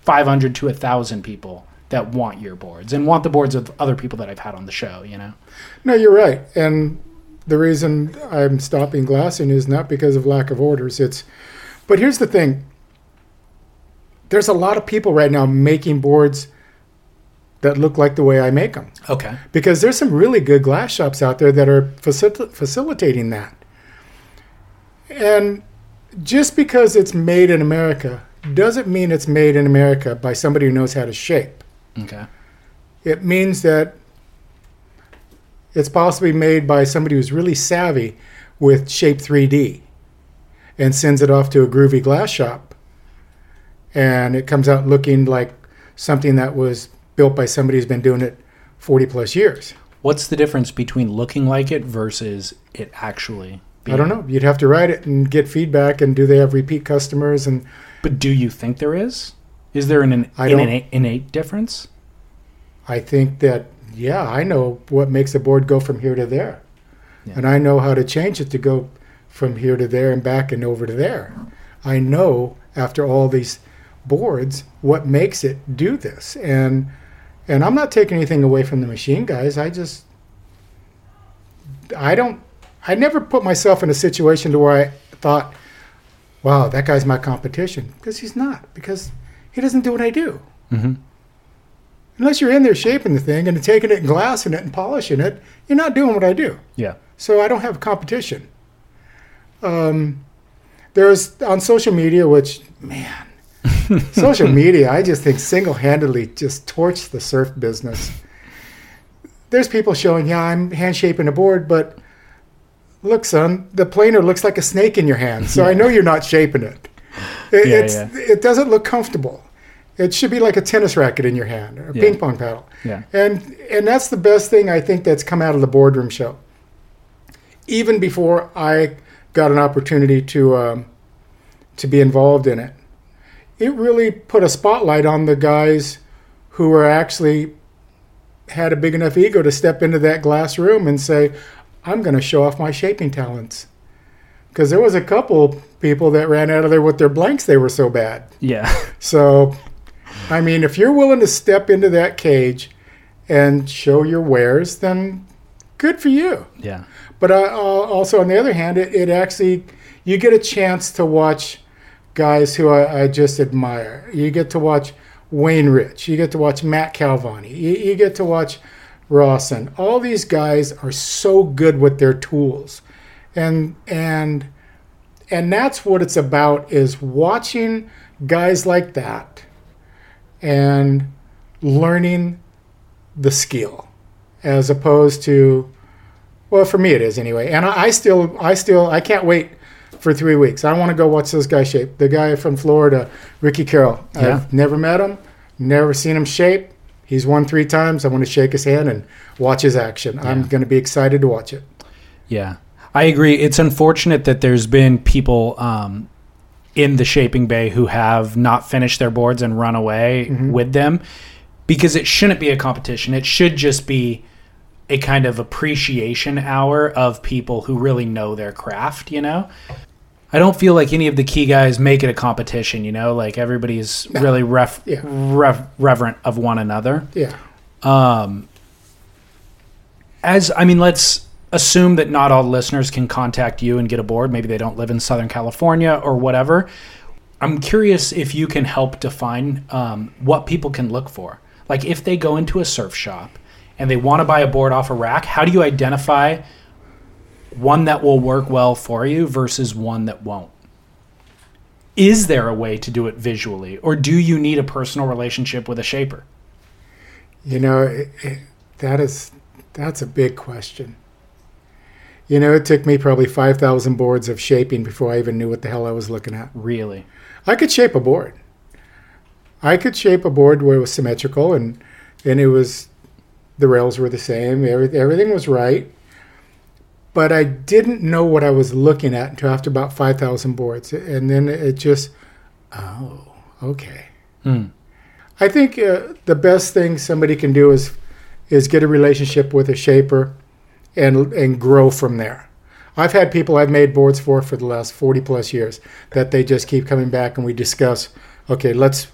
500 to 1000 people that want your boards and want the boards of other people that i've had on the show you know No, you're right. And the reason I'm stopping glassing is not because of lack of orders. It's, but here's the thing. There's a lot of people right now making boards that look like the way I make them okay because there's some really good glass shops out there that are facil- facilitating that. And just because it's made in America doesn't mean it's made in America by somebody who knows how to shape. Okay It means that it's possibly made by somebody who's really savvy with Shape 3D and sends it off to a groovy glass shop. And it comes out looking like something that was built by somebody who's been doing it 40 plus years. what's the difference between looking like it versus it actually being I don't know. You'd have to write it and get feedback. And do they have repeat customers? And but do you think there is is there an, an don't- innate, innate difference I think that, yeah, I know what makes a board go from here to there. Yeah. And I know how to change it to go from here to there and back and over to there. I know after all these boards what makes it do this. And and I'm not taking anything away from the machine guys. I just I don't I never put myself in a situation to where I thought, wow, that guy's my competition. Because he's not. Because he doesn't do what I do. Mhm. Unless you're in there shaping the thing and taking it and glassing it and polishing it, you're not doing what I do. yeah So I don't have competition. Um, there's on social media, which man, [laughs] social media, I just think single-handedly just torched the surf business. There's people showing, yeah, I'm hand shaping a board, but look, son, the planer looks like a snake in your hand, so I know you're not shaping it. [laughs] It, Yeah, it's, yeah. it doesn't look comfortable. It should be like a tennis racket in your hand or a Yeah. ping pong paddle. Yeah. And and that's the best thing I think that's come out of the boardroom show. Even before I got an opportunity to um, to be involved in it, it really put a spotlight on the guys who were actually had a big enough ego to step into that glass room and say, "I'm going to show off my shaping talents." Because there was a couple people that ran out of there with their blanks; they were so bad. yeah [laughs] So, I mean, if you're willing to step into that cage and show your wares, then good for you. yeah But uh, also, on the other hand, it, it actually, you get a chance to watch guys who I, I just admire. You get to watch Wayne Rich. You get to watch Matt Calvani. You, you get to watch Rawson. All these guys are so good with their tools. And, and, and that's what it's about is watching guys like that and learning the skill as opposed to well for me it is anyway. And I, I still i still i can't wait for three weeks. I want to go watch those guys shape. The guy from florida ricky carroll. Yeah. i've never met him never seen him shape. He's won three times. I want to shake his hand and watch his action. I'm going to be excited to watch it. Yeah, I agree. It's unfortunate that there's been people um, in the shaping bay who have not finished their boards and run away with them because it shouldn't be a competition. It should just be a kind of appreciation hour of people who really know their craft, you know? I don't feel like any of the key guys make it a competition. You know, like everybody's really ref, Yeah. rev, reverent of one another. Yeah. As I mean, let's assume that not all listeners can contact you and get a board. Maybe they don't live in Southern California or whatever. I'm curious if you can help define um, what people can look for. Like if they go into a surf shop and they want to buy a board off a rack, how do you identify one that will work well for you versus one that won't? Is there a way to do it visually, or do you need a personal relationship with a shaper? You know, it, it, that is that's a big question. You know, it took me probably five thousand boards of shaping before I even knew what the hell I was looking at. Really? I could shape a board. I could shape a board where it was symmetrical and and it was the rails were the same. Every, everything was right. But I didn't know what I was looking at until after about five thousand boards, and then it just, oh, okay. I think uh, the best thing somebody can do is is get a relationship with a shaper and and grow from there. I've had people I've made boards for for the last 40 plus years that they just keep coming back and we discuss, okay, let's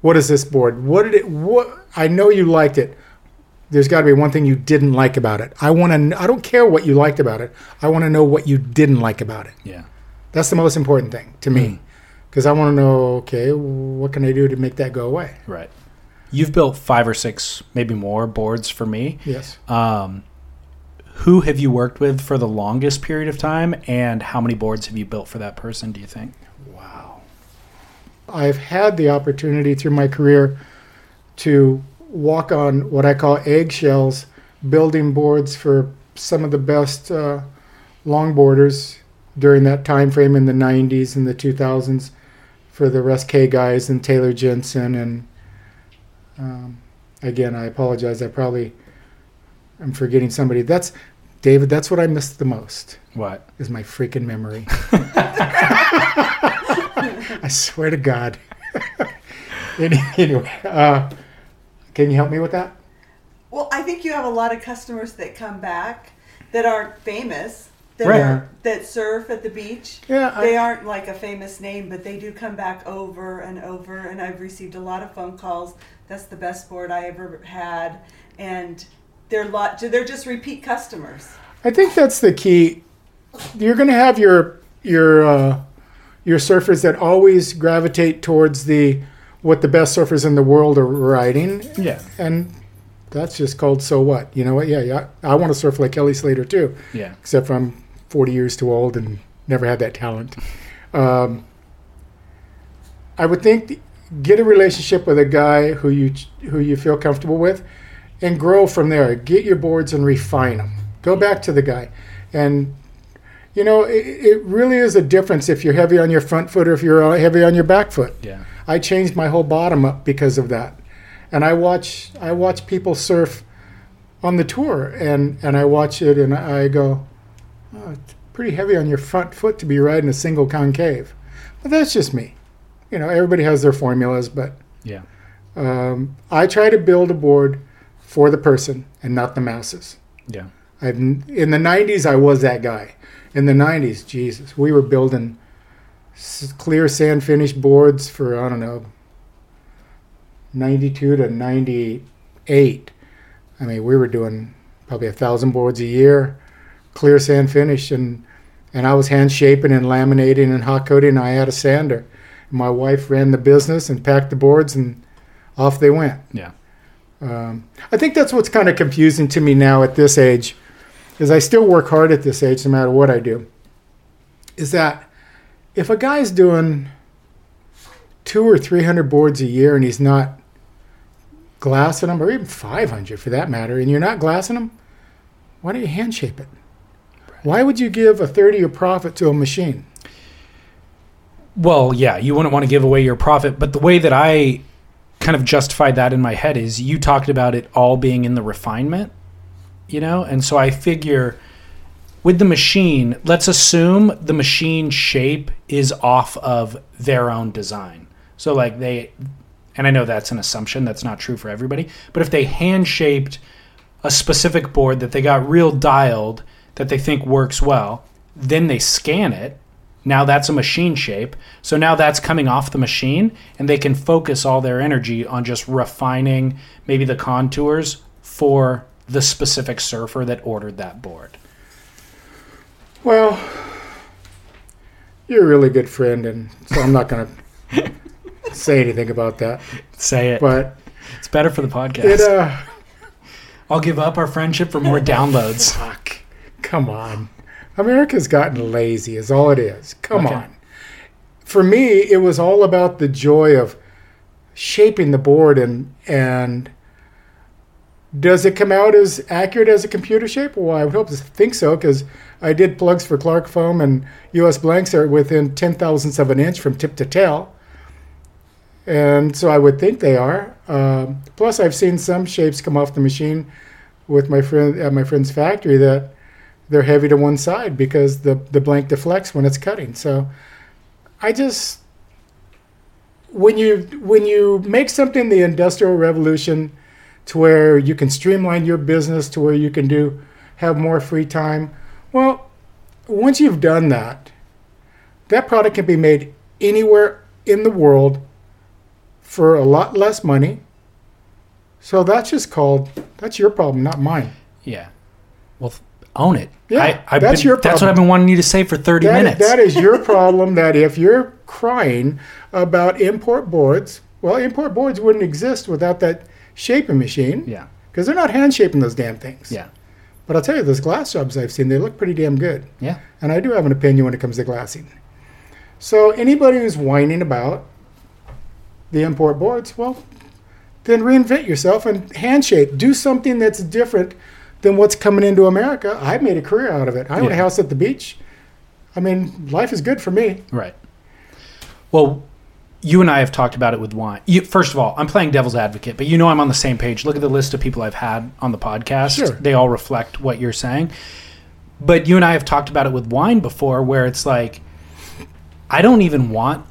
what is this board? What did it what I know you liked it. There's got to be one thing you didn't like about it. I want to I don't care what you liked about it. I want to know what you didn't like about it. Yeah. That's the most important thing to me. Because I want to know, okay, what can I do to make that go away? Right. You've built five or six, maybe more boards for me. Yes. Um, who have you worked with for the longest period of time, and how many boards have you built for that person? Do you think? Wow i've had the opportunity through my career to walk on what I call eggshells, building boards for some of the best uh, longboarders during that time frame in the 90s and the 2000s for the Russ K guys and Taylor Jensen and um, again I apologize I probably I'm forgetting somebody that's David that's what I missed the most What? is my freaking memory. [laughs] I swear to God. [laughs] Anyway, uh, can you help me with that? Well, I think you have a lot of customers that come back that aren't famous. That Right. are that surf at the beach. Yeah, I- they aren't like a famous name, but they do come back over and over. And I've received a lot of phone calls. That's the best board I ever had, and they're lot. They're just repeat customers. I think that's the key. You're going to have your your uh, your surfers that always gravitate towards the what the best surfers in the world are riding, Yeah. and that's just called so what. You know what? Yeah, yeah. I want to surf like Kelly Slater too. Yeah. except I'm 40 years too old and never had that talent. Um, I would think get a relationship with a guy who you who you feel comfortable with, and grow from there. Get your boards and refine them. Go back to the guy, and you know it, it really is a difference if you're heavy on your front foot or if you're heavy on your back foot. Yeah. I changed my whole bottom up because of that. And I watch I watch people surf on the tour and, and I watch it and I go, oh, it's pretty heavy on your front foot to be riding a single concave. But that's just me. You know, everybody has their formulas, but Yeah. um, I try to build a board for the person and not the masses. Yeah. I've, in the 90s, I was that guy. In the 90s, Jesus, we were building clear sand finish boards for, I don't know, 92 to 98. I mean, we were doing probably a thousand boards a year, clear sand finish, and and I was hand shaping and laminating and hot coating. And I had a sander. My wife ran the business and packed the boards, and off they went. Yeah. Um, I think that's what's kind of confusing to me now at this age, is I still work hard at this age no matter what I do. Is that if a guy's doing two or three hundred boards a year and he's not glassing them, or even five hundred for that matter, and you're not glassing them, why don't you hand shape it? Why would you give a third of your profit to a machine? Well, yeah, you wouldn't want to give away your profit, but the way that I kind of justified that in my head is you talked about it all being in the refinement, you know? And so I figure with the machine, let's assume the machine shape is off of their own design. So like they and I know that's an assumption, that's not true for everybody, but if they hand shaped a specific board that they got real dialed that they think works well, then they scan it Now that's a machine shape. So now that's coming off the machine, and they can focus all their energy on just refining maybe the contours for the specific surfer that ordered that board. Well, you're a really good friend, and so I'm not going [laughs] to say anything about that. Say it. But it's better for the podcast. it, uh, I'll give up our friendship for more downloads. fuck, come on. America's gotten lazy, is all it is. Come Okay. on. For me, it was all about the joy of shaping the board and and does it come out as accurate as a computer shape? Well, I would hope to think so because I did plugs for Clark Foam and US blanks are within ten thousandths of an inch from tip to tail, and so I would think they are. Um, plus, I've seen some shapes come off the machine with my friend at my friend's factory that they're heavy to one side because the the blank deflects when it's cutting. So I just when you when you make something the industrial revolution to where you can streamline your business to where you can do have more free time. Well, once you've done that, that product can be made anywhere in the world for a lot less money. So that's just called that's your problem, not mine. Yeah. Well, own it. Yeah, I, I've that's been- your That's what. I've been wanting you to say for 30 That- minutes. that is your [laughs] problem. That if you're crying about import boards, well, import boards wouldn't exist without that shaping machine. yeah. Because they're not hand shaping those damn things. Yeah. But I'll tell you, those glass jobs I've seen, they look pretty damn good. Yeah. And I do have an opinion when it comes to glassing. So anybody who's whining about the import boards, well, then reinvent yourself and hand shape. Do something that's different than what's coming into America. I made a career out of it. I own Yeah. a house at the beach. I mean, life is good for me. Right. Well, you and I have talked about it with wine. You, first of all, I'm playing devil's advocate, but you know I'm on the same page. Look at the list of people I've had on the podcast. Sure. They all reflect what you're saying. But you and I have talked about it with wine before, where it's like, I don't even want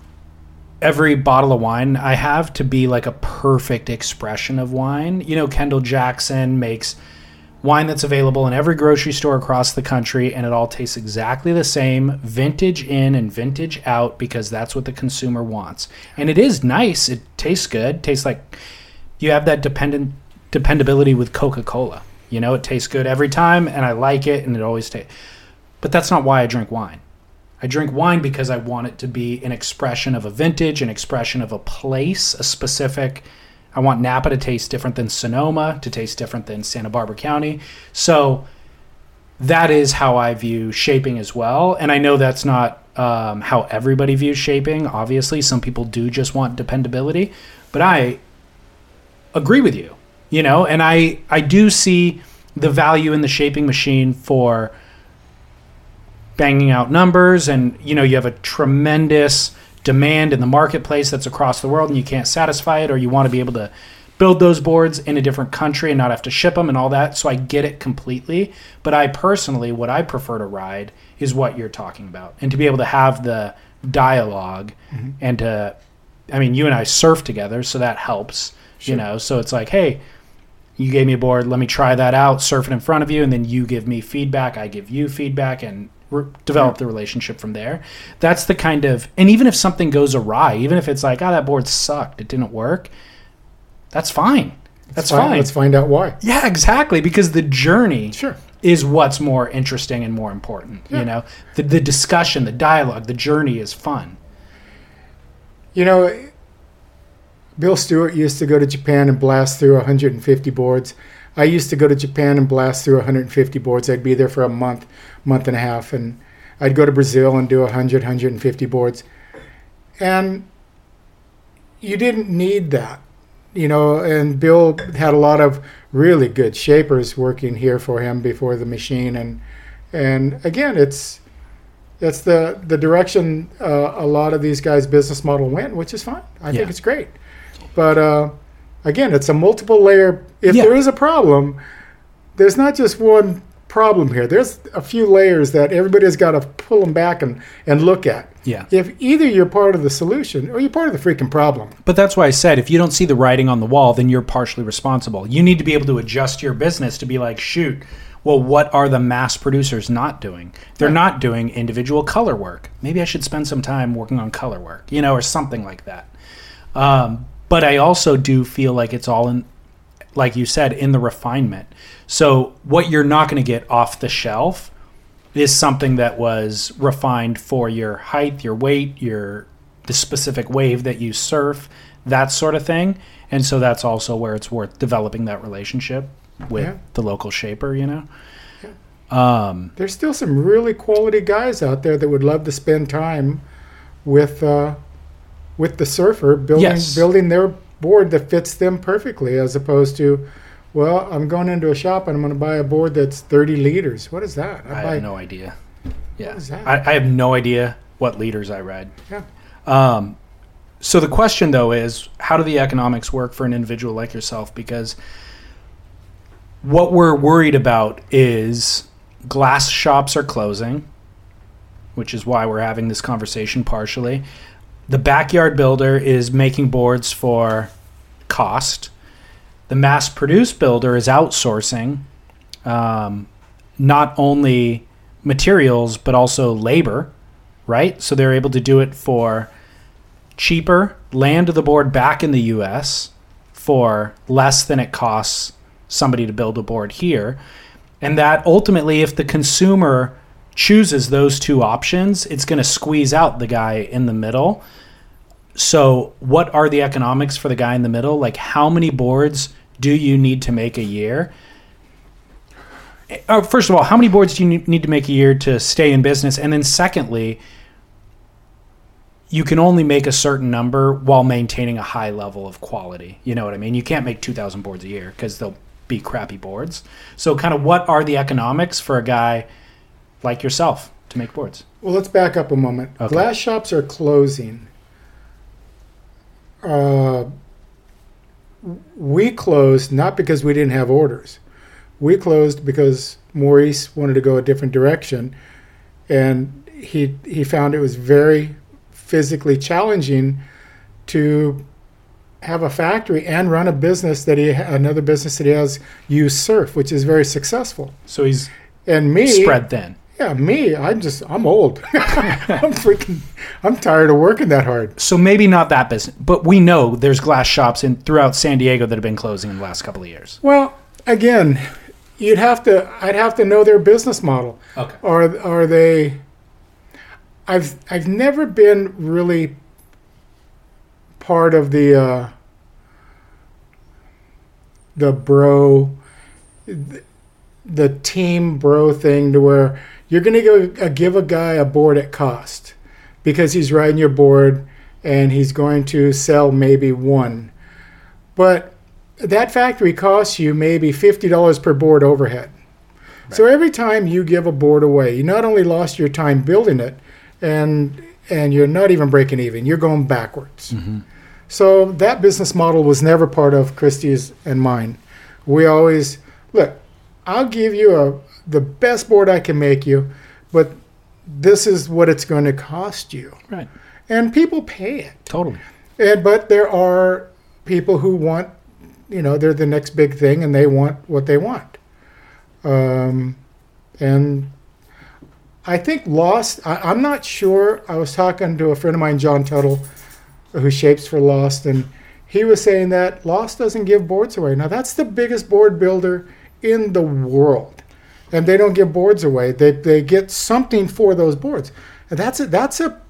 every bottle of wine I have to be like a perfect expression of wine. You know, Kendall Jackson makes wine that's available in every grocery store across the country and it all tastes exactly the same vintage in and vintage out because that's what the consumer wants. And it is nice. It tastes good. Tastes like you have that dependent dependability with coca-cola. You know it tastes good every time and i like it and it always tastes but that's not why i drink wine. I drink wine because I want it to be an expression of a vintage, an expression of a place, a specific. I want Napa to taste different than Sonoma, to taste different than Santa Barbara County. So that is how I view shaping as well. And I know that's not um, how everybody views shaping. Obviously, some people do just want dependability, but I agree with you. You know, and I I do see the value in the shaping machine for banging out numbers and you know you have a tremendous demand in the marketplace that's across the world and you can't satisfy it or you want to be able to build those boards in a different country and not have to ship them and all that. So i get it completely but i personally what i prefer to ride is what you're talking about. And to be able to have the dialog mm-hmm. and to i mean you and i surf together so that helps you know? So it's like hey you gave me a board let me try that out surf it in front of you and then you give me feedback i give you feedback and re- develop mm-hmm. the relationship from there that's the kind of and even if something goes awry even if it's like oh that board sucked it didn't work that's fine that's Fine, fine Let's find out why. yeah exactly because the journey Sure. is what's more interesting and more important Yeah. you know the, the discussion the dialogue the journey is fun You know, Bill Stewart used to go to Japan and blast through 150 boards. I used to go to Japan and blast through 150 boards. I'd be there for a month, month and a half, and I'd go to Brazil and do 100, 150 boards. And you didn't need that, you know. And Bill had a lot of really good shapers working here for him before the machine, and and again, it's that's the the direction uh, a lot of these guys' business model went, which is fine. I Yeah. think it's great, but uh, again, it's a multiple layer. If Yeah. there is a problem, there's not just one problem here. There's a few layers that everybody's got to pull them back and and look at. Yeah. If either you're part of the solution or you're part of the freaking problem. But that's why I said if you don't see the writing on the wall, then you're partially responsible. You need to be able to adjust your business to be like, shoot, Well, what are the mass producers not doing? They're not doing individual color work. Maybe I should spend some time working on color work, you know, or something like that. Um, but I also do feel like it's all in, like you said, in the refinement. So what you're not going to get off the shelf is something that was refined for your height, your weight, your the specific wave that you surf, that sort of thing. And so that's also where it's worth developing that relationship with Yeah. the local shaper, you know. Um, There's still some really quality guys out there that would love to spend time with uh, with the surfer building Yes. building their board that fits them perfectly, as opposed to, well, I'm going into a shop and I'm going to buy a board that's 30 liters. What is that? I buy, have no idea. Yeah, is that? I, I have no idea what liters I read. Yeah. Um, so the question though is, how do the economics work for an individual like yourself? Because what we're worried about is glass shops are closing, which is why we're having this conversation partially. The backyard builder is making boards for cost. The mass produced builder is outsourcing um, not only materials but also labor, right? So they're able to do it for cheaper, land the board back in the US for less than it costs somebody to build a board here. And that ultimately, if the consumer chooses those two options, it's going to squeeze out the guy in the middle. So, what are the economics for the guy in the middle? Like, how many boards do you need to make a year? Oh, first of all, how many boards do you need to make a year to stay in business? And then, secondly, you can only make a certain number while maintaining a high level of quality. You know what I mean? You can't make 2,000 boards a year because they'll be crappy boards. So, kind of, what are the economics for a guy like yourself to make boards? Well, let's back up a moment. Okay. Glass shops are closing. Uh, we closed not because we didn't have orders. We closed because Maurice wanted to go a different direction, and he he found it was very physically challenging to have a factory and run a business that he another business that he has use surf, which is very successful. So, he's And me spread thin. Yeah, me, I'm just, I'm old. [laughs] I'm freaking, I'm tired of working that hard. So, maybe not that business, but we know there's glass shops in throughout San Diego that have been closing in the last couple of years. Well, again, you'd have to, I'd have to know their business model. Okay. Are, are they, I've, I've never been really part of the, uh, the bro, the team bro thing to where you're going to go uh, give a guy a board at cost because he's riding your board and he's going to sell maybe one. But that factory costs you maybe $50 per board overhead. So every time you give a board away, you not only lost your time building it and and you're not even breaking even, you're going backwards. So that business model was never part of Christie's and mine. We always look, I'll give you a the best board I can make you, but this is what it's going to cost you. Right. And people pay it. Totally. And but there are people who want, you know, they're the next big thing and they want what they want. Um, and I think Lost. I, I'm not sure. I was talking to a friend of mine, John Tuttle, who shapes for Lost, and he was saying that Lost doesn't give boards away. Now that's the biggest board builder in the world, and they don't give boards away. They they get something for those boards, and that's a that's a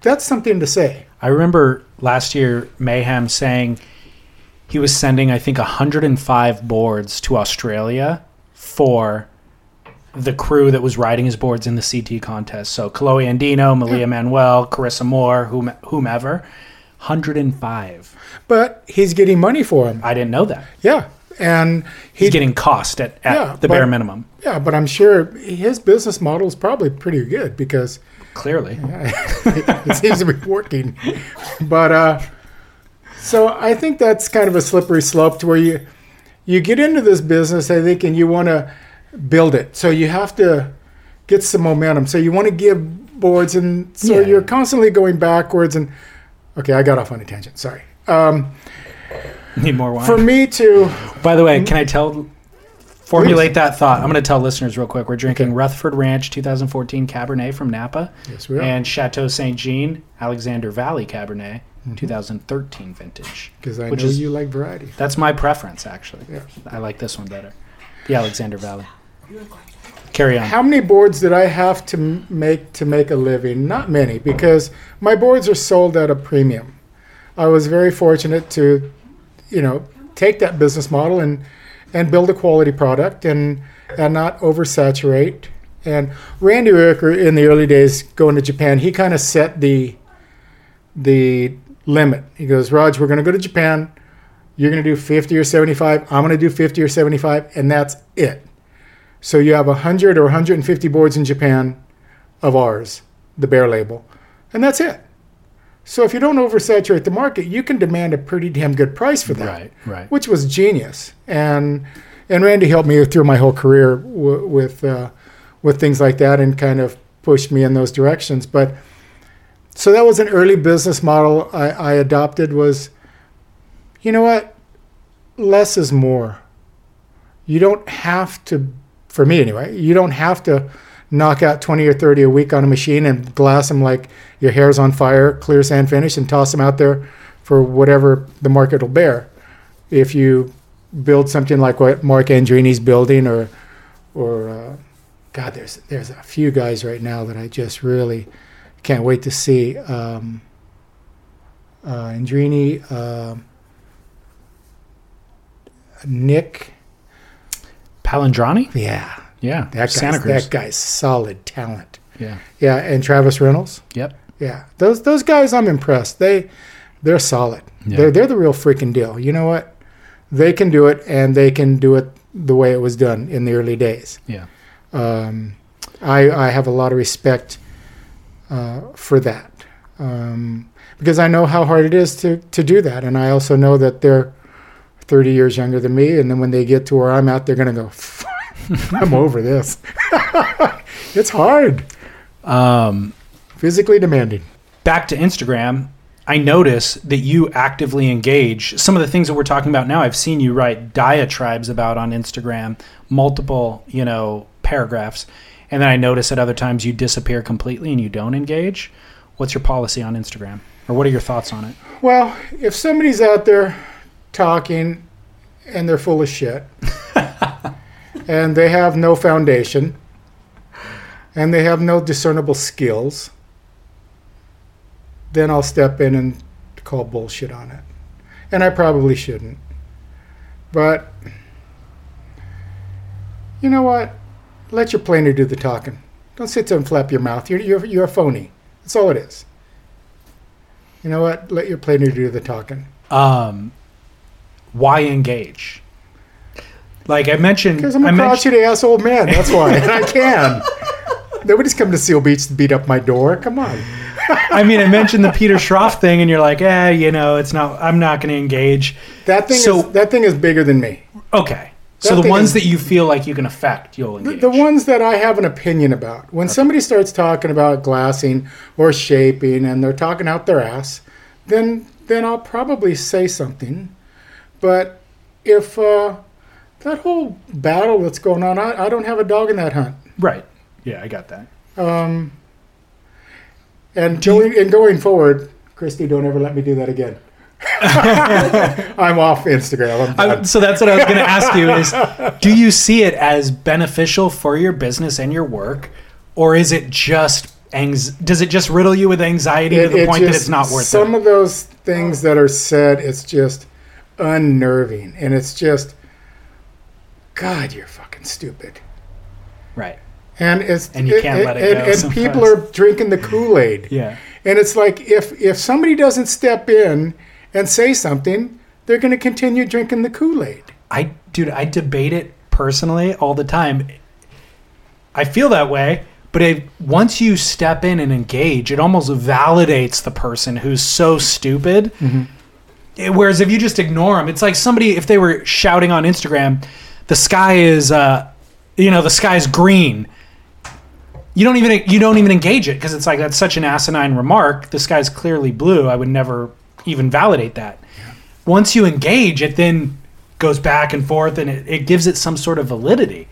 that's something to say. I remember last year Mayhem saying he was sending I think 105 boards to Australia for the crew that was riding his boards in the CT contest. So Kolohe Andino, Malia Manuel, Carissa Moore, whom, whomever. 105. But he's getting money for them. I didn't know that. Yeah, and He's getting cost at, at Yeah, the bare minimum. Yeah, but I'm sure his business model is probably pretty good because Clearly. [laughs] it seems to be working. But uh, so I think that's kind of a slippery slope to where you you get into this business, I think, and you want to build it. So you have to get some momentum. So you want to give boards, and so Yeah. you're constantly going backwards. And okay, I got off on a tangent. Sorry. Um, [laughs] Need more wine. for me to By the way, can I mm. tell Formulate that thought. I'm going to tell listeners real quick. We're drinking Rutherford Ranch 2014 Cabernet from Napa Yes, we are. and Chateau Saint Jean Alexander Valley Cabernet mm-hmm. 2013 vintage. Because I which know is- you like variety. That's my preference, actually. Yeah. I like this one better. The Alexander Valley. Carry on. How many boards did I have to make to make a living? Not many, because my boards are sold at a premium. I was very fortunate to, you know, take that business model and and build a quality product and and not oversaturate. And Randy Rarick in the early days going to Japan, he kind of set the the limit. He goes, Raj, we're going to go to Japan. You're going to do 50 or 75. I'm going to do 50 or 75, and that's it. So you have 100 or 150 boards in Japan of ours, the Bear label, and that's it. So if you don't oversaturate the market, you can demand a pretty damn good price for that, Right, right. which was genius. And and Randy helped me through my whole career w- with uh, with things like that and kind of pushed me in those directions. But so that was an early business model I, I adopted was, you know what, less is more. You don't have to, for me anyway, you don't have to knock out 20 or 30 a week on a machine and glass them like your hair's on fire, clear sand finish, and toss them out there for whatever the market will bear. If you build something like what Marc Andreini's building, or, or uh, God, there's there's a few guys right now that I just really can't wait to see. Um, uh, Andreini, um Nick, Palandrani? yeah, Yeah. that Santa guy's, Cruz. that guy's solid talent. Yeah. Yeah, and Travis Reynolds. Yep. Yeah, those those guys, I'm impressed. They they're solid. Yeah. They're they're the real freaking deal. You know what? They can do it, and they can do it the way it was done in the early days. Yeah. Um, I I have a lot of respect uh, for that um, because I know how hard it is to to do that, and I also know that they're 30 years younger than me, and then when they get to where I'm at, they're gonna go. [laughs] I'm over this. [laughs] it's hard, Um, physically demanding. back to Instagram, I notice that you actively engage. Some of the things that we're talking about now, I've seen you write diatribes about on Instagram, multiple, you know, paragraphs. And then I notice at other times you disappear completely and you don't engage. What's your policy on Instagram? Or what are your thoughts on it? Well, if somebody's out there talking and they're full of shit and they have no foundation and they have no discernible skills, then I'll step in and call bullshit on it. And I probably shouldn't. But you know what? Let your planer do the talking. Don't sit there and flap your mouth. You're, you're, you're a phony. That's all it is. You know what? Let your planer do the talking. Um, why engage? Like I mentioned, Because I'm I a mentioned crotchety ass old man. That's why. and [laughs] I can. Nobody's come to Seal Beach to beat up my door. Come on. I mean, I mentioned the Peter Schroff thing, and you're like, eh, you know, it's not. I'm not going to engage. That thing So- is that thing is bigger than me. Okay. So the ones is- that you feel like you can affect, you'll The, engage. the ones that I have an opinion about. When somebody starts talking about glassing or shaping and they're talking out their ass, then then I'll probably say something. But if uh, that whole battle that's going on, I, I don't have a dog in that hunt. Right. Yeah, I got that. Um, and going and going forward, Christy, don't ever let me do that again. [laughs] I'm off Instagram. I'm I, so that's what I was going to ask you is [laughs] do you see it as beneficial for your business and your work or is it just anx- does it just riddle you with anxiety to the it point that it's not worth some it? Some of those things that are said. It's just unnerving, and it's just, God, you're fucking stupid. Right. And it's And you can't let it and, go and sometimes. people are drinking the Kool Aid. Yeah. And it's like if if somebody doesn't step in and say something, they're going to continue drinking the Kool Aid. I dude, I debate it personally all the time. I feel that way, but it, once you step in and engage, it almost validates the person who's so stupid. Eh, Whereas if you just ignore them, it's like somebody if they were shouting on Instagram, "The sky is, uh, you know, the sky's green." You don't even you don't even engage it because it's like that's such an asinine remark. The sky's clearly blue. I would never even validate that. Once you engage, it then goes back and forth, and it, it gives it some sort of validity.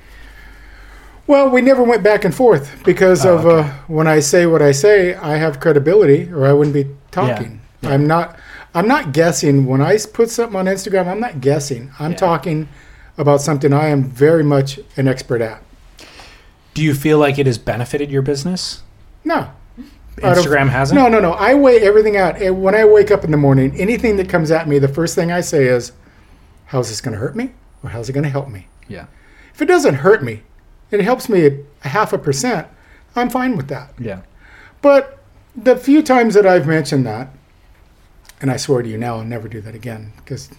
Well, we never went back and forth because Oh, of uh, when I say what I say, I have credibility, or I wouldn't be talking. Yeah. I'm not. I'm not guessing. When I put something on Instagram, I'm not guessing. I'm Yeah. talking about something I am very much an expert at. Do you feel like it has benefited your business? No. Instagram hasn't. No, no, no. I weigh everything out. And When I wake up in the morning, anything that comes at me, the first thing I say is, "How's this going to hurt me, or how's it going to help me?" Yeah. If it doesn't hurt me, it helps me a, a half a percent. I'm fine with that. Yeah. But the few times that I've mentioned that, and I swear to you now, I'll never do that again because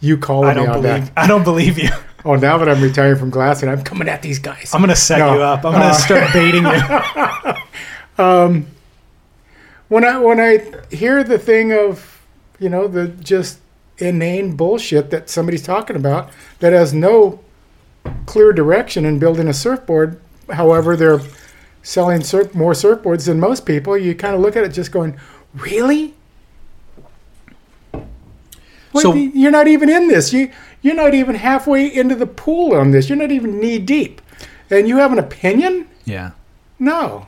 you call I me on believe. that. [laughs] I don't believe you. Oh, now that I'm retiring from glass and I'm coming at these guys. I'm gonna set No. you up. I'm gonna Uh, start [laughs] baiting you. [laughs] when I when I hear the thing of, you know, the just inane bullshit that somebody's talking about that has no clear direction in building a surfboard. However, they're selling surf, more surfboards than most people. You kind of look at it just going, really? Wait, So- you're not even in this. You you're not even halfway into the pool on this. You're not even knee deep, and you have an opinion? Yeah. No.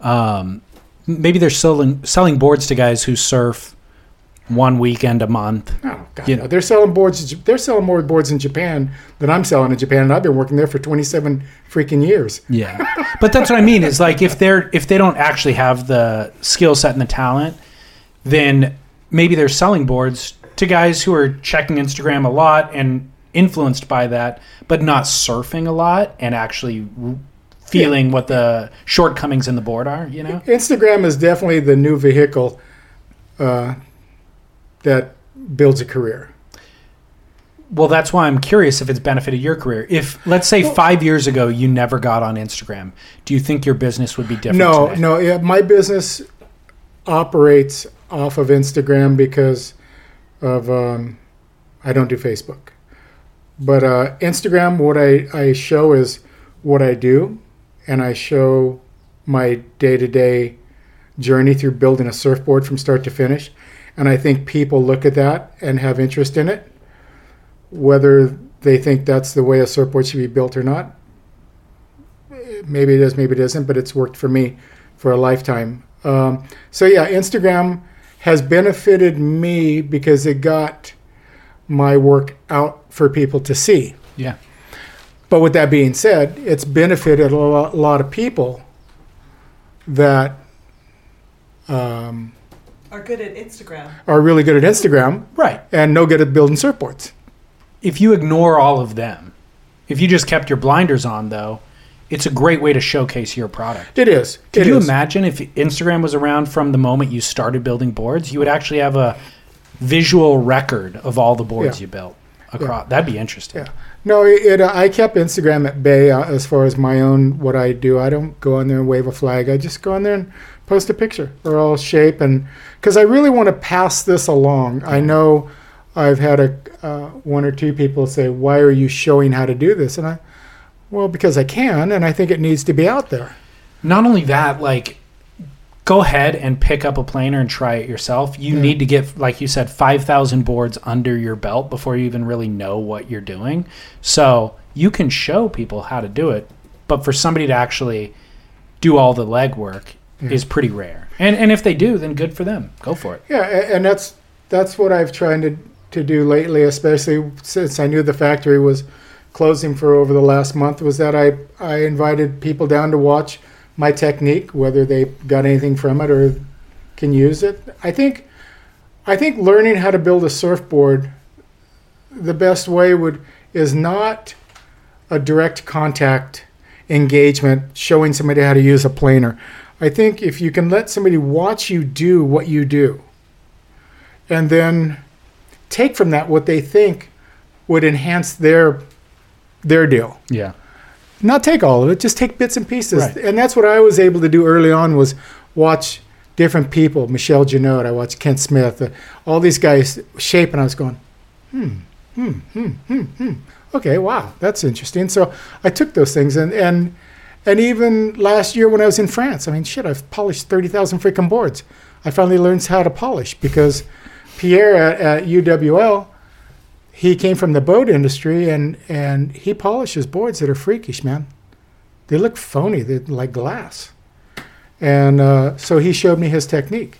Um, maybe they're selling selling boards to guys who surf one weekend a month. Oh God, You no. know. they're selling boards. They're selling more boards in Japan than I'm selling in Japan, and I've been working there for 27 freaking years. Yeah. But that's what I mean is like if they're if they don't actually have the skill set and the talent, then maybe they're selling boards to guys who are checking Instagram a lot and influenced by that, but not surfing a lot and actually feeling what the shortcomings in the board are, you know? Instagram is definitely the new vehicle uh, that builds a career. Well, that's why I'm curious if it's benefited your career. If let's say 5 years ago you never got on Instagram, do you think your business would be different No, today? no. Yeah, my business operates off of Instagram because of um, I don't do Facebook, but uh, Instagram. What I I show is what I do, and I show my day to day journey through building a surfboard from start to finish. And I think people look at that and have interest in it, whether they think that's the way a surfboard should be built or not. Maybe it is, maybe it isn't, but it's worked for me for a lifetime. Um, so yeah, Instagram has benefited me because it got my work out for people to see. Yeah. But with that being said, it's benefited a lot, lot of people that um, Are good at Instagram. are really good at Instagram Right. and no good at building surfboards. if you ignore all of them, if you just kept your blinders on, though, it's a great way to showcase your product. It is. Can It you is. imagine if Instagram was around from the moment you started building boards? You would actually have a visual record of all the boards Yeah. you built across. That'd be interesting. Yeah. No, it, it, uh, I kept Instagram at bay uh, as far as my own what I do. I don't go on there and wave a flag. I just go on there and post a picture or I'll shape and because I really want to pass this along. I know I've had a uh, one or two people say, "Why are you showing how to do this?" And I, well, because I can, and I think it needs to be out there. Not only that, like, go ahead and pick up a planer and try it yourself. You need to get, like you said, 5,000 boards under your belt before you even really know what you're doing. So you can show people how to do it, but for somebody to actually do all the legwork is pretty rare. And, and if they do, then good for them. Go for it. Yeah, and that's that's what I've tried to to do lately, especially since I knew the factory was closing for over the last month. Was that I I invited people down to watch my technique, whether they got anything from it or can use it. I think I think learning how to build a surfboard, the best way would is not a direct contact engagement showing somebody how to use a planer. I think if you can let somebody watch you do what you do, and then take from that what they think would enhance their their deal. Yeah. Not take all of it, just take bits and pieces. Right. And that's what I was able to do early on was watch different people, Michel Junod, I watched Kent Smith, uh, all these guys shape, and I was going, hmm, hmm, hmm, hmm, hmm. Okay, wow, that's interesting. So I took those things and and and even last year when I was in France, I mean, shit, I've polished thirty thousand freaking boards. I finally learned how to polish because Pierre at, at UWL, he came from the boat industry and and he polishes boards that are freakish, man. They look phony. They're like glass. And uh, so he showed me his technique.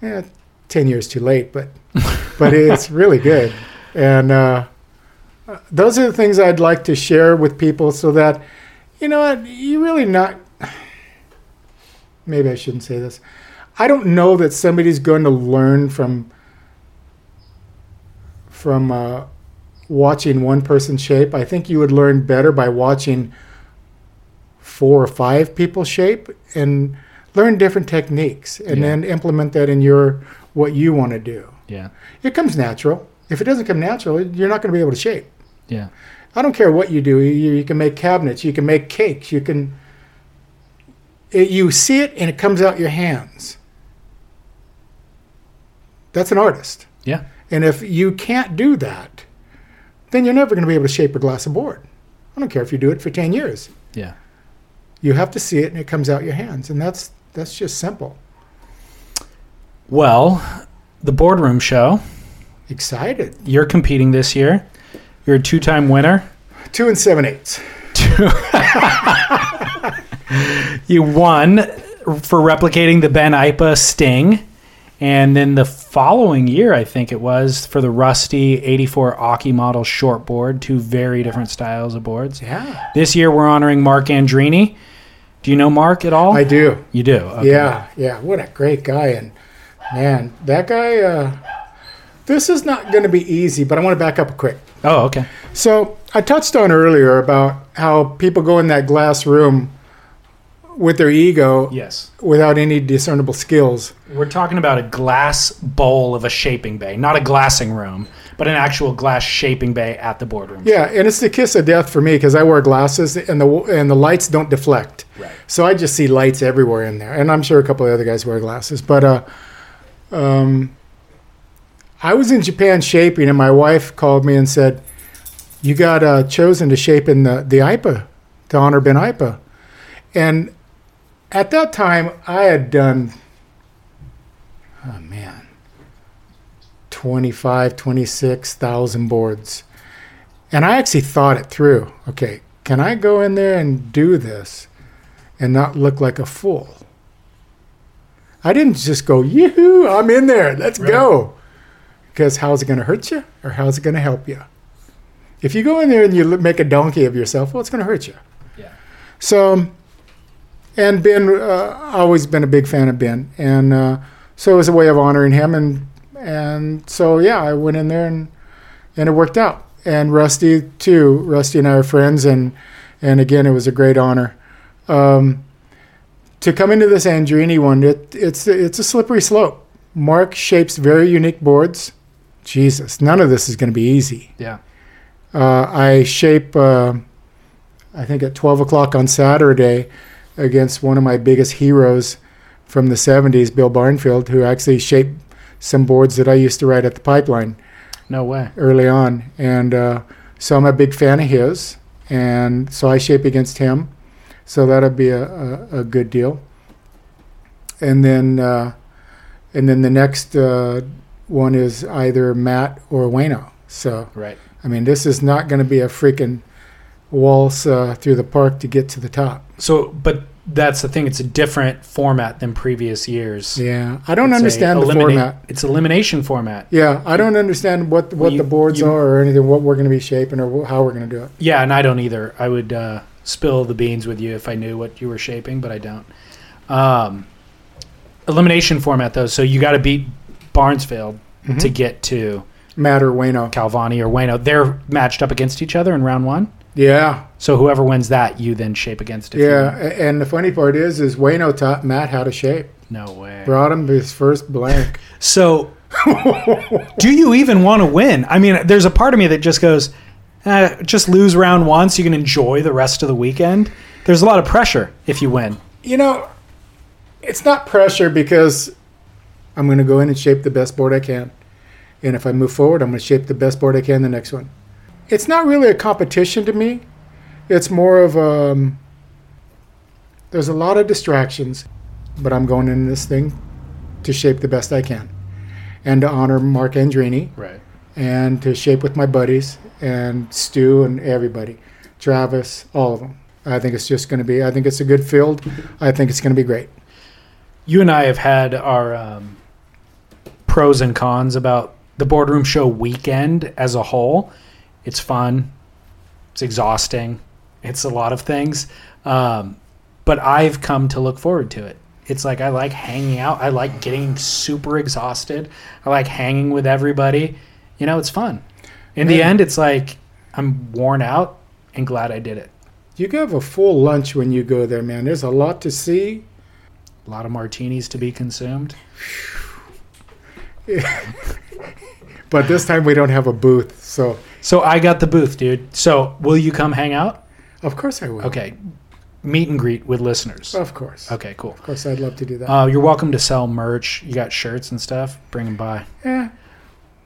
Yeah, ten years too late, but [laughs] but it's really good. And uh, those are the things I'd like to share with people, so that you know what you really not. [sighs] Maybe I shouldn't say this. I don't know that somebody's going to learn from from uh, watching one person shape. I think you would learn better by watching four or five people shape and learn different techniques and Yeah. then implement that in your what you want to do. Yeah. It comes natural. If it doesn't come natural, you're not going to be able to shape. Yeah. I don't care what you do. You, you can make cabinets. You can make cakes. You can. It, you see it and it comes out your hands. That's an artist. Yeah. And if you can't do that, then you're never going to be able to shape a glass of board. I don't care if you do it for 10 years. Yeah. You have to see it and it comes out your hands. And that's that's just simple. Well, the boardroom show. Excited. You're competing this year. You're a two-time winner. Two and seven eighths. Two. [laughs] You won for replicating the Ben Aipa Sting. And then the following year, I think it was, for the Rusty 84 Occy model shortboard, two very different styles of boards. Yeah. This year, we're honoring Marc Andreini. Do you know Mark at all? I do. You do? Okay. Yeah, yeah. What a great guy. And man, that guy, uh, this is not going to be easy, but I want to back up quick. Oh, okay. So I touched on earlier about how people go in that glass room with their ego Yes. without any discernible skills. We're talking about a glass bowl of a shaping bay, not a glassing room, but an actual glass shaping bay at the boardroom. Yeah, and it's the kiss of death for me because I wear glasses and the and the lights don't deflect. Right. So I just see lights everywhere in there, and I'm sure a couple of other guys wear glasses. But uh, um, I was in Japan shaping, and my wife called me and said, "You got uh, chosen to shape in the the Aipa to honor Ben Aipa," and at that time I had done, oh man, 25, 26,000 boards. And I actually thought it through. Okay, can I go in there and do this and not look like a fool? I didn't just go, yoo I'm in there, let's go. Because how's it going to hurt you or how's it going to help you? If you go in there and you make a donkey of yourself, well, it's going to hurt you. Yeah. So, and Ben, uh, always been a big fan of Ben, and uh, so it was a way of honoring him, and and so yeah, I went in there and and it worked out. And Rusty too. Rusty and I are friends, and and again, it was a great honor. Um, to come into this Andreini one, it, it's it's a slippery slope. Mark shapes very unique boards. Jesus, none of this is going to be easy. Yeah. Uh, I shape, uh, I think at 12 o'clock on Saturday against one of my biggest heroes from the 70s, Bill Barnfield, who actually shaped some boards that I used to write at the pipeline No way. early on. And uh, so I'm a big fan of his. And so I shape against him. So that'll be a, a, a good deal. And then, uh, and then the next uh, one is either Matt or Wayno. So Right. I mean, this is not going to be a freaking waltz uh, through the park to get to the top. So, but that's the thing. It's a different format than previous years. Yeah, I don't It's understand the elimina- format. It's elimination format. Yeah, I don't understand what what Well, you- the boards you- are or anything, what we're going to be shaping or how we're going to do it. Yeah, and I don't either. I would uh, spill the beans with you if I knew what you were shaping, but I don't. Um, elimination format though, so you got to beat Barnesfield Mm-hmm. to get to Matt or Wayno. Calvani or Wayno. They're matched up against each other in round one. Yeah, So whoever wins that, you then shape against. If you yeah. And the funny part is, is Wayno taught Matt how to shape. No way. Brought him his first blank. [laughs] So, do you even want to win? I mean, there's a part of me that just goes, eh, just lose round one so you can enjoy the rest of the weekend. There's a lot of pressure if you win. you know, it's not pressure because I'm going to go in and shape the best board I can. And if I move forward, I'm going to shape the best board I can the next one. It's not really a competition to me. It's more of um, there's a lot of distractions, but I'm going in this thing to shape the best I can and to honor Marc Andreini Right. and to shape with my buddies and Stu and everybody, Travis, all of them. I think it's just going to be. I think it's a good field. I think it's going to be great. You and I have had our um, pros and cons about the boardroom show weekend as a whole. It's fun. It's exhausting. It's a lot of things. Um, but I've come to look forward to it. It's like I like hanging out. I like getting super exhausted. I like hanging with everybody. You know, it's fun. In the end, it's like I'm worn out and glad I did it. You have a full lunch when you go there, man. There's a lot to see. A lot of martinis to be consumed. [laughs] [laughs] But this time we don't have a booth, so So I got the booth, dude. So will you come hang out? of course I will. Okay. Meet and greet with listeners. Of course. Okay, cool. Of course, I'd love to do that. Uh, you're welcome to sell merch. You got shirts and stuff. Bring them by. Yeah,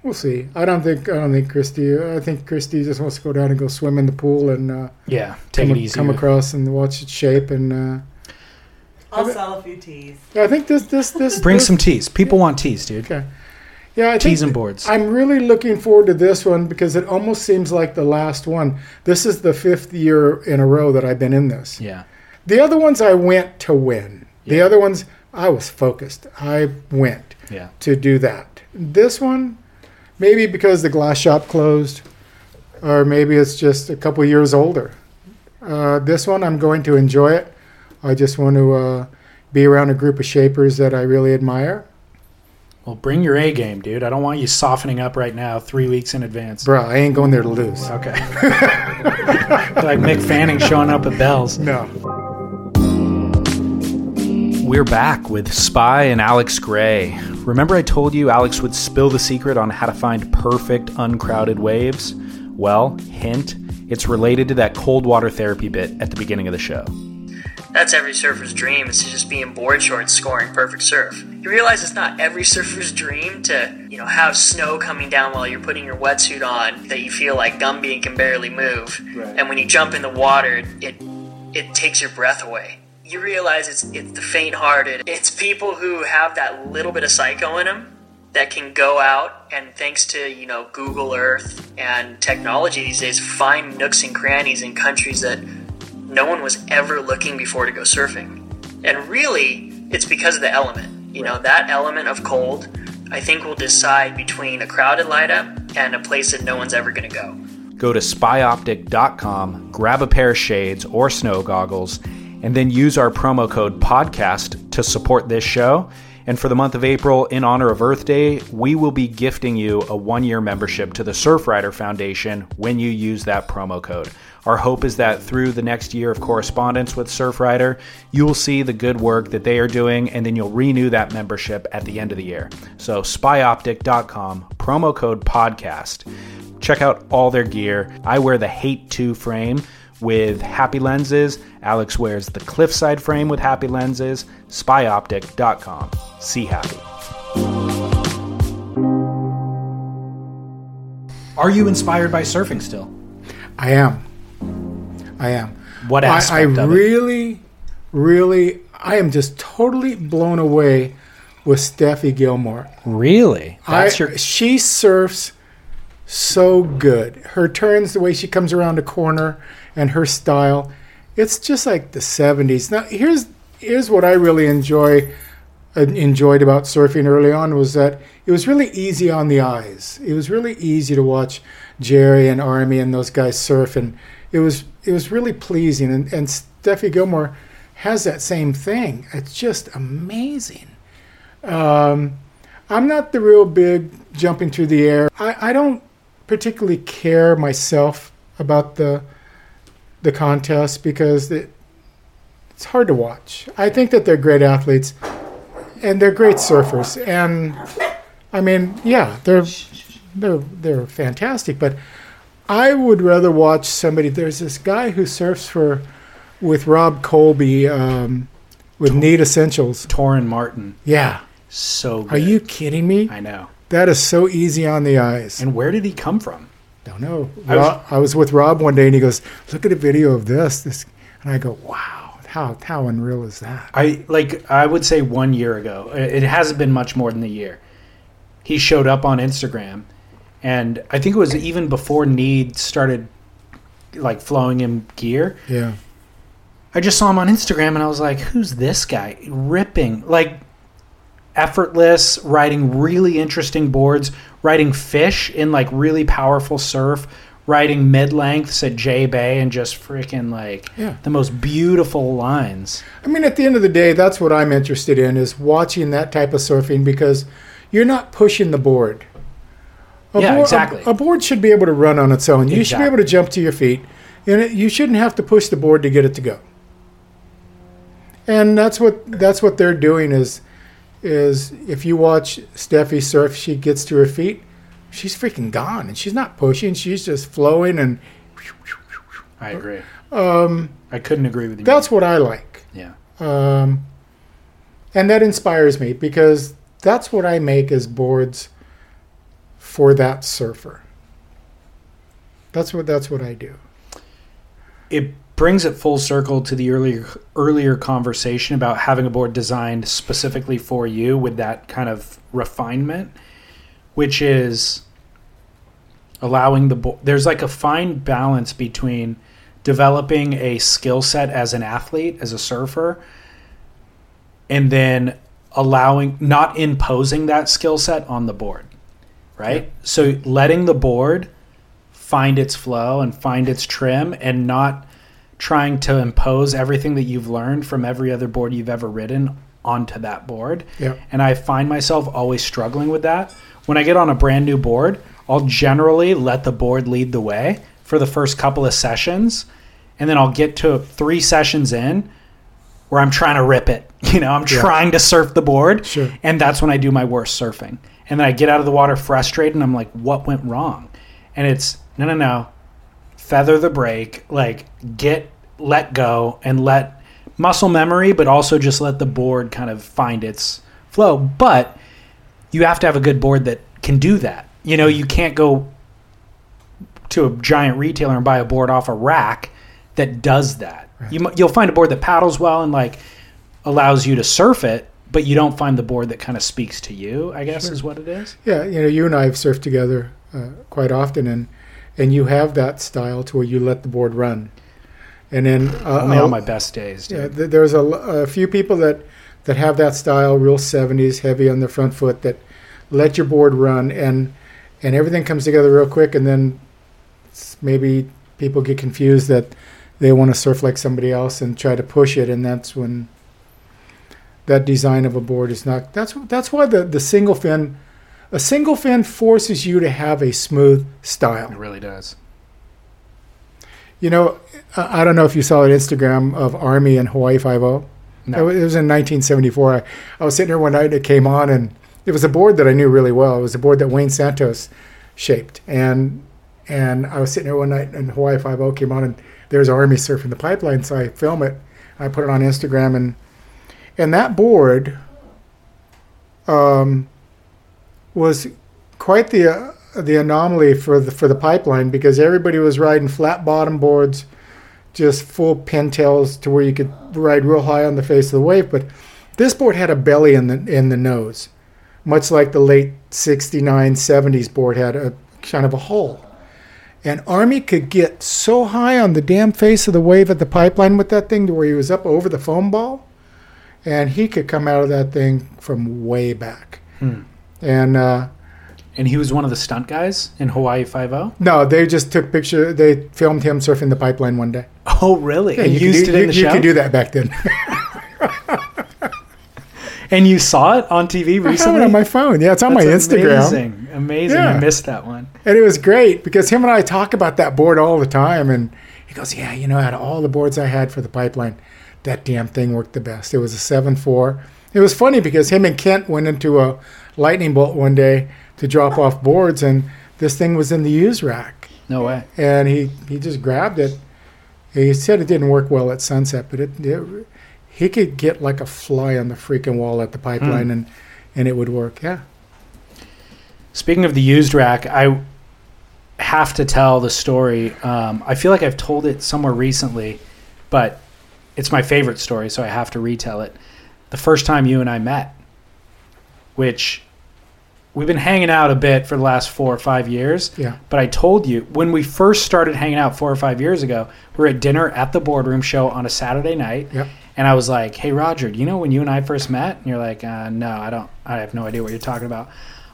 we'll see. I don't think I don't think Christy. I think Christy just wants to go down and go swim in the pool and uh, Yeah, take come, it easy. come across and watch it shape. And uh, I'll sell a few teas. I think this this this [laughs] Bring this- some teas. People want teas, dude. Okay. Yeah, I Teas think and boards. I'm really looking forward to this one because it almost seems like the last one. This is the fifth year in a row that I've been in this. Yeah. The other ones I went to win. The other ones I was focused. I went Yeah. to do that. This one, maybe because the glass shop closed, or maybe it's just a couple years older. Uh, this one, I'm going to enjoy it. I just want to uh, be around a group of shapers that I really admire. Well, bring your A game, dude. I don't want you softening up right now, three weeks in advance. Bro, I ain't going there to lose. Okay. [laughs] like Mick Fanning showing up at Bell's. No. We're back with Spy and Alex Gray. Remember, I told you Alex would spill the secret on how to find perfect, uncrowded waves? Well, hint, it's related to that cold water therapy bit at the beginning of the show. That's every surfer's dream is to just be in board shorts scoring perfect surf. You realize it's not every surfer's dream to, you know, have snow coming down while you're putting your wetsuit on that you feel like Gumby and can barely move. And when you jump in the water, it it takes your breath away. You realize it's it's the faint-hearted. It's people who have that little bit of psycho in them that can go out and thanks to you know Google Earth and technology these days find nooks and crannies in countries that no one was ever looking before to go surfing. And really, it's because of the element. You know, that element of cold, I think, will decide between a crowded light up and a place that no one's ever going to go. Go to spyoptic.com, grab a pair of shades or snow goggles, and then use our promo code podcast to support this show. And for the month of April, in honor of Earth Day, we will be gifting you a one year membership to the Surfrider Foundation when you use that promo code. Our hope is that through the next year of correspondence with Surfrider, you will see the good work that they are doing, and then you'll renew that membership at the end of the year. So, spyoptic.com, promo code podcast. Check out all their gear. I wear the Hate 2 frame with happy lenses. Alex wears the Cliffside frame with happy lenses. Spyoptic.com. See happy. Are you inspired by surfing still? I am. I am. What I, I aspect of it? really, really, I am just totally blown away with Steffi Gilmore. Really? That's I, your She surfs so good. Her turns, the way she comes around a corner, and her style, it's just like the '70s. Now, here's here's what I really enjoy uh, enjoyed about surfing early on was that it was really easy on the eyes. It was really easy to watch Gerry and Army and those guys surf, and it was it was really pleasing. And, and Steffi Gilmore has that same thing. It's just amazing. Um, I'm not the real big jumping through the air. I, I don't particularly care myself about the the contest because it, it's hard to watch. I think that they're great athletes and they're great surfers. And I mean, yeah, they're they're they're fantastic. But I would rather watch somebody. There's this guy who surfs for with Rob Colby um, with Need Essentials. Torren Martyn. Yeah, So good. are you kidding me? I know. That is so easy on the eyes. And where did he come from? Don't know. I was- Rob, I was with Rob one day, and he goes, "Look at a video of this." This, and I go, "Wow, how how unreal is that?" I like I would say one year ago. It it hasn't been much more than a year. He showed up on Instagram And I think it was even before Need started like flowing him gear. Yeah. I just saw him on Instagram and I was like, who's this guy? Ripping. Like effortless, riding really interesting boards, riding fish in like really powerful surf, riding mid lengths at J Bay and just freaking like Yeah. the most beautiful lines. I mean, at the end of the day, that's what I'm interested in is watching that type of surfing because you're not pushing the board. A Yeah, board- exactly. A, board should be able to run on its own. You should be able to jump to your feet, and it, you shouldn't have to push the board to get it to go. And that's what that's what they're doing is is if you watch Steffi surf, she gets to her feet, she's freaking gone, and she's not pushing. She's just flowing, and I agree. Um, I couldn't agree with you. that's what I like. yeah. um, and that inspires me because that's what I make as boards for that surfer. That's what that's what I do. it brings it full circle to the earlier earlier conversation about having a board designed specifically for you with that kind of refinement which is allowing the board there's like a fine balance between developing a skill set as an athlete as a surfer and then allowing not imposing that skill set on the board right? So letting the board find its flow and find its trim and not trying to impose everything that you've learned from every other board you've ever ridden onto that board. Yeah. And I find myself always struggling with that. When I get on a brand new board, I'll generally let the board lead the way for the first couple of sessions. And then I'll get to three sessions in where I'm trying to rip it. [laughs] You know, I'm Yeah. trying to surf the board. Sure. And that's when I do my worst surfing. And then I get out of the water frustrated and I'm like, what went wrong? And it's, no, no, no. Feather the brake, like get, let go, and let muscle memory, but also just let the board kind of find its flow. But you have to have a good board that can do that. You know, you can't go to a giant retailer and buy a board off a rack that does that. You, you'll find a board that paddles well and like allows you to surf it, but you don't find the board that kind of speaks to you. I guess is what it is. Yeah, you know, you and I have surfed together uh, quite often, and and you have that style to where you let the board run, and then uh, Only on my best days. Dude. Yeah, th- there's a few people that that have that style, real '70s, heavy on the front foot, that let your board run and and everything comes together real quick, and then maybe people get confused that they want to surf like somebody else and try to push it, and that's when that design of a board is not. That's that's why the the single fin, a single fin forces you to have a smooth style. It really does. You know, I don't know if you saw an Instagram of Army and Hawaii Five O. No. It was in 1974. I, I was sitting there one night. and It came on, and it was a board that I knew really well. It was a board that Wayne Santos shaped, and and I was sitting there one night, and Hawaii Five O came on, and there's Army surfing the pipeline. So I film it. I put it on Instagram, and and that board um, was quite the uh, the anomaly for the for the pipeline because everybody was riding flat bottom boards, just full pintails to where you could ride real high on the face of the wave. But this board had a belly in the in the nose, much like the late '69 '70s board had a kind of a hole. And Army could get so high on the damn face of the wave at the pipeline with that thing to where he was up over the foam ball, and he could come out of that thing from way back. And uh, And he was one of the stunt guys in Hawaii Five O. No, they just took picture. They filmed him surfing the pipeline one day. Oh, really? and you used do, it in the you, show. You could do that back then. [laughs] And you saw it on TV recently. it on my phone. Yeah, it's on my Instagram, Amazing, amazing. Yeah. I missed that one. and it was great because him and I talk about that board all the time. And he goes, "Yeah, you know, out of all the boards I had for the pipeline, that damn thing worked the best. It was a seven four. It was funny because him and Kent went into a lightning bolt one day to drop off boards, and this thing was in the use rack. No way. and he he just grabbed it. He said it didn't work well at sunset, but it, it he could get like a fly on the freaking wall at the pipeline, and and it would work. Yeah, Speaking of the used rack, I have to tell the story. Um, I feel like I've told it somewhere recently, but it's my favorite story, so I have to retell it. The first time you and I met, which we've been hanging out a bit for the last four or five years. Yeah. But I told you when we first started hanging out four or five years ago, we were at dinner at the boardroom show on a Saturday night. Yep. And I was like, "Hey, Roger, do you know when you and I first met?" And you're like, uh, "No, I don't. I have no idea what you're talking about."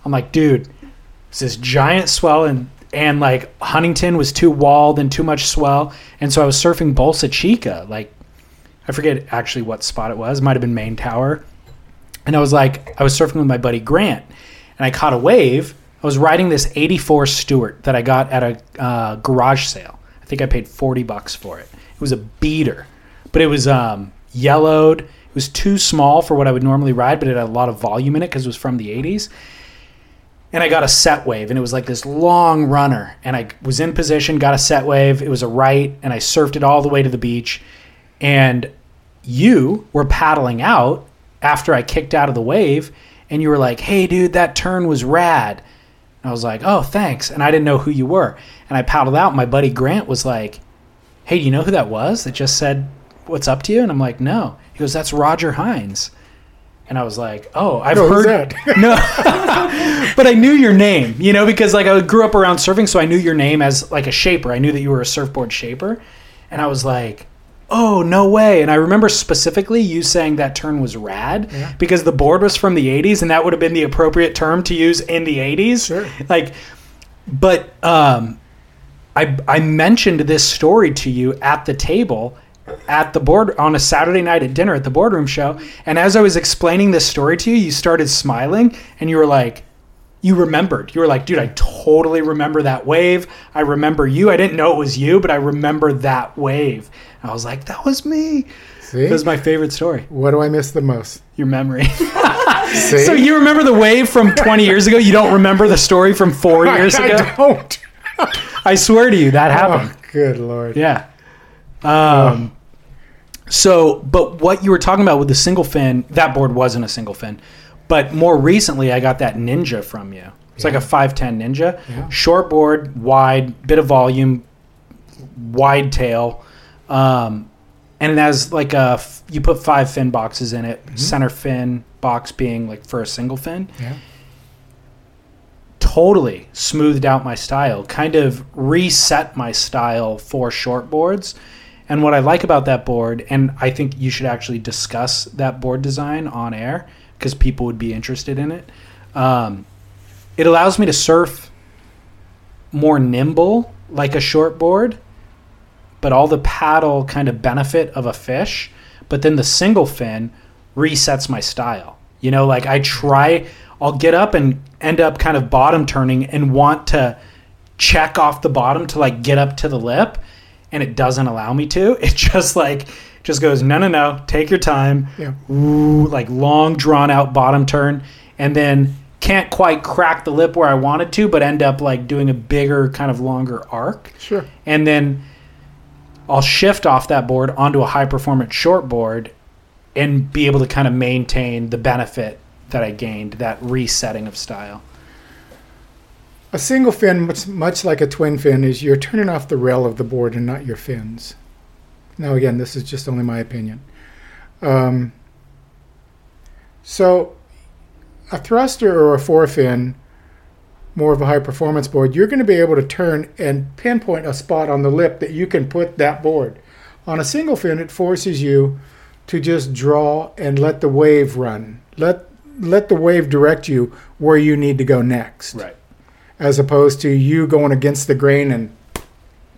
I'm like, "Dude, it's this giant swell and and like Huntington was too walled and too much swell, and so I was surfing Bolsa Chica, like I forget actually what spot it was. It might have been Main Tower. And I was like, I was surfing with my buddy Grant, and I caught a wave. I was riding this '84 Stewart that I got at a uh, garage sale. I think I paid forty bucks for it. It was a beater, but it was um, yellowed. It was too small for what I would normally ride, but it had a lot of volume in it because it was from the '80s and I got a set wave, and it was like this long runner. And I was in position, got a set wave. It was a right, and I surfed it all the way to the beach. And you were paddling out after I kicked out of the wave, and you were like, "Hey, dude, that turn was rad." And I was like, "Oh, thanks." And I didn't know who you were. And I paddled out. And my buddy Grant was like, "Hey, do you know who that was that just said what's up to you?" And I'm like, "No." He goes, "That's Roger Hinds." And I was like, "Oh, I've No, heard that? [laughs] no, [laughs] but I knew your name, you know, because like I grew up around surfing, so I knew your name as like a shaper. I knew that you were a surfboard shaper, and I was like, "Oh, no way!" And I remember specifically you saying that turn was rad because the board was from the '80s, and that would have been the appropriate term to use in the '80s. Sure. Like, but um, I I mentioned this story to you at the table at the board on a Saturday night at dinner at the boardroom show. And as I was explaining this story to you, you started smiling and you were like, you remembered. You were like, dude, I totally remember that wave. I remember you. I didn't know it was you, but I remember that wave. And I was like, that was me. See? That was my favorite story. what do I miss the most? Your memory. [laughs] See? so you remember the wave from [laughs] 20 years ago? You don't remember the story from four years ago? I don't. [laughs] I swear to you, that happened. Oh, good lord. Yeah. Um, so, but what you were talking about with the single fin, that board wasn't a single fin. But more recently, I got that Ninja from you. It's like a 510 Ninja. Yeah. Short board, wide, bit of volume, wide tail. Um, and it has like a, you put five fin boxes in it, center fin box being like for a single fin Yeah. totally smoothed out my style, kind of reset my style for short boards. And what I like about that board, and I think you should actually discuss that board design on air because people would be interested in it. Um, it allows me to surf more nimble like a short board, but all the paddle kind of benefit of a fish. But then the single fin resets my style. You know, like I try, I'll get up and end up kind of bottom turning and want to check off the bottom to like get up to the lip, and it doesn't allow me to. [laughs] It just like just goes no no no, take your time, Yeah. ooh, like long drawn out bottom turn, and then can't quite crack the lip where I wanted to, but end up like doing a bigger kind of longer arc Sure. and then I'll shift off that board onto a high performance short board and be able to kind of maintain the benefit that I gained, that resetting of style. A single fin, much, much like a twin fin, is you're turning off the rail of the board and not your fins. Now, again, this is just only my opinion. Um, so, a thruster or a forefin, more of a high performance board, you're going to be able to turn and pinpoint a spot on the lip that you can put that board. On a single fin, it forces you to just draw and let the wave run. Let let the wave direct you where you need to go next Right. as opposed to you going against the grain and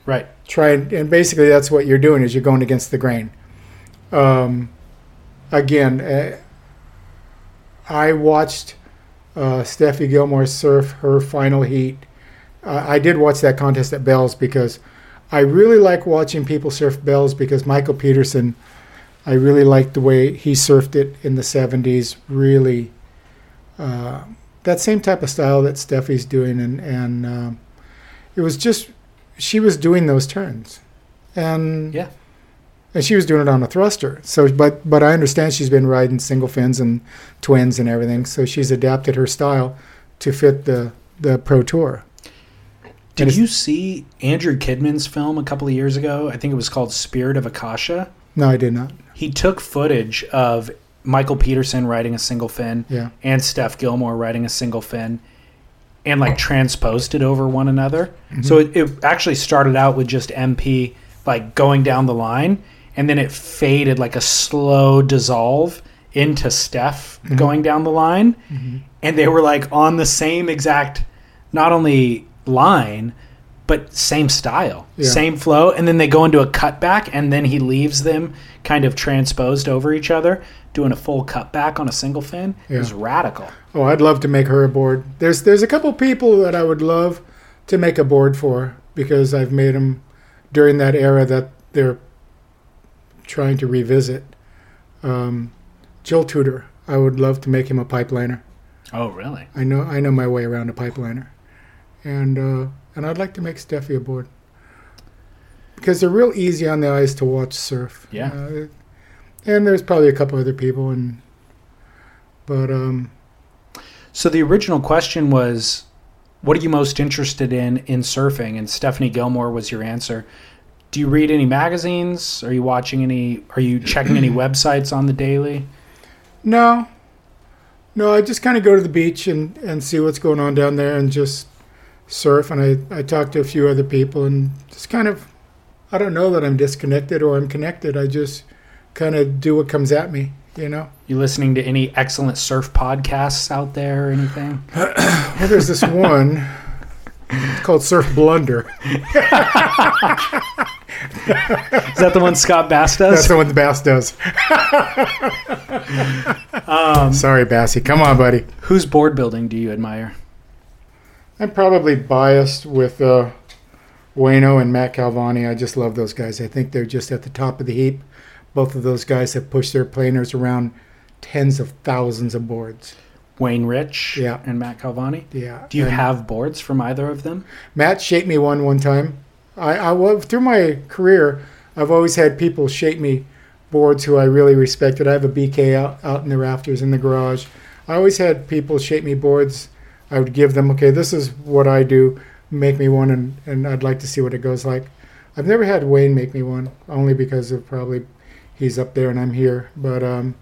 Right. Trying and basically that's what you're doing is you're going against the grain. Um, again uh, i watched uh, steffi gilmore surf her final heat. Uh, i did watch that contest at bells because i really like watching people surf bells because michael peterson i really liked the way he surfed it in the 70s really uh, that same type of style that steffi's doing and, and um, it was just she was doing those turns, and Yeah. and she was doing it on a thruster. So, but but I understand she's been riding single fins and twins and everything. So she's adapted her style to fit the the pro tour. Did you see Andrew Kidman's film a couple of years ago? I think it was called Spirit of Akasha. No, I did not. He took footage of Michael Peterson riding a single fin Yeah. and Steph Gilmore riding a single fin. And like transposed it over one another. So mm-hmm. it, it actually started out with just MP like going down the line, and then it faded like a slow dissolve into Steph mm-hmm. going down the line, mm-hmm. and they were like on the same exact, not only line, but same style, Yeah. same flow, and then they go into a cutback, and then he leaves them kind of transposed over each other, doing a full cutback on a single fin. It was radical. Oh, I'd love to make her a board. There's there's a couple people that I would love to make a board for because I've made them during that era that they're trying to revisit. Um, Joel Tudor, I would love to make him a pipeliner. Oh, really? I know I know my way around a pipeliner, and uh, and I'd like to make Steffi a board because they're real easy on the eyes to watch surf. Yeah. Uh, and there's probably a couple other people, and but um, So the original question was, what are you most interested in in surfing? And Stephanie Gilmore was your answer. Do you read any magazines? Are you watching any? Are you checking any [clears throat] websites on the daily? No. No, I just kind of go to the beach and, and see what's going on down there and just surf. And I, I talk to a few other people and just kind of, I don't know that I'm disconnected or I'm connected. I just kind of do what comes at me, you know? You listening to any excellent surf podcasts out there or anything? [coughs] Well, there's this one it's called Surf Splendor. Is that the one Scott Bass does? That's the one the Bass does. Um, Sorry, Bassy. Come on, buddy. Whose board building do you admire? I'm probably biased with uh, Wayno and Matt Calvani. I just love those guys. I think they're just at the top of the heap. Both of those guys have pushed their planers around tens of thousands of boards. Wayne Rich Yeah. and Matt Calvani. Yeah. Do you and have boards from either of them? Matt shaped me one one time. I, I through my career, I've always had people shape me boards who I really respected. I have a BK out, out in the rafters in the garage. I always had people shape me boards. I would give them, okay, this is what I do. Make me one, and, and I'd like to see what it goes like. I've never had Wayne make me one, only because of probably he's up there and I'm here. But um,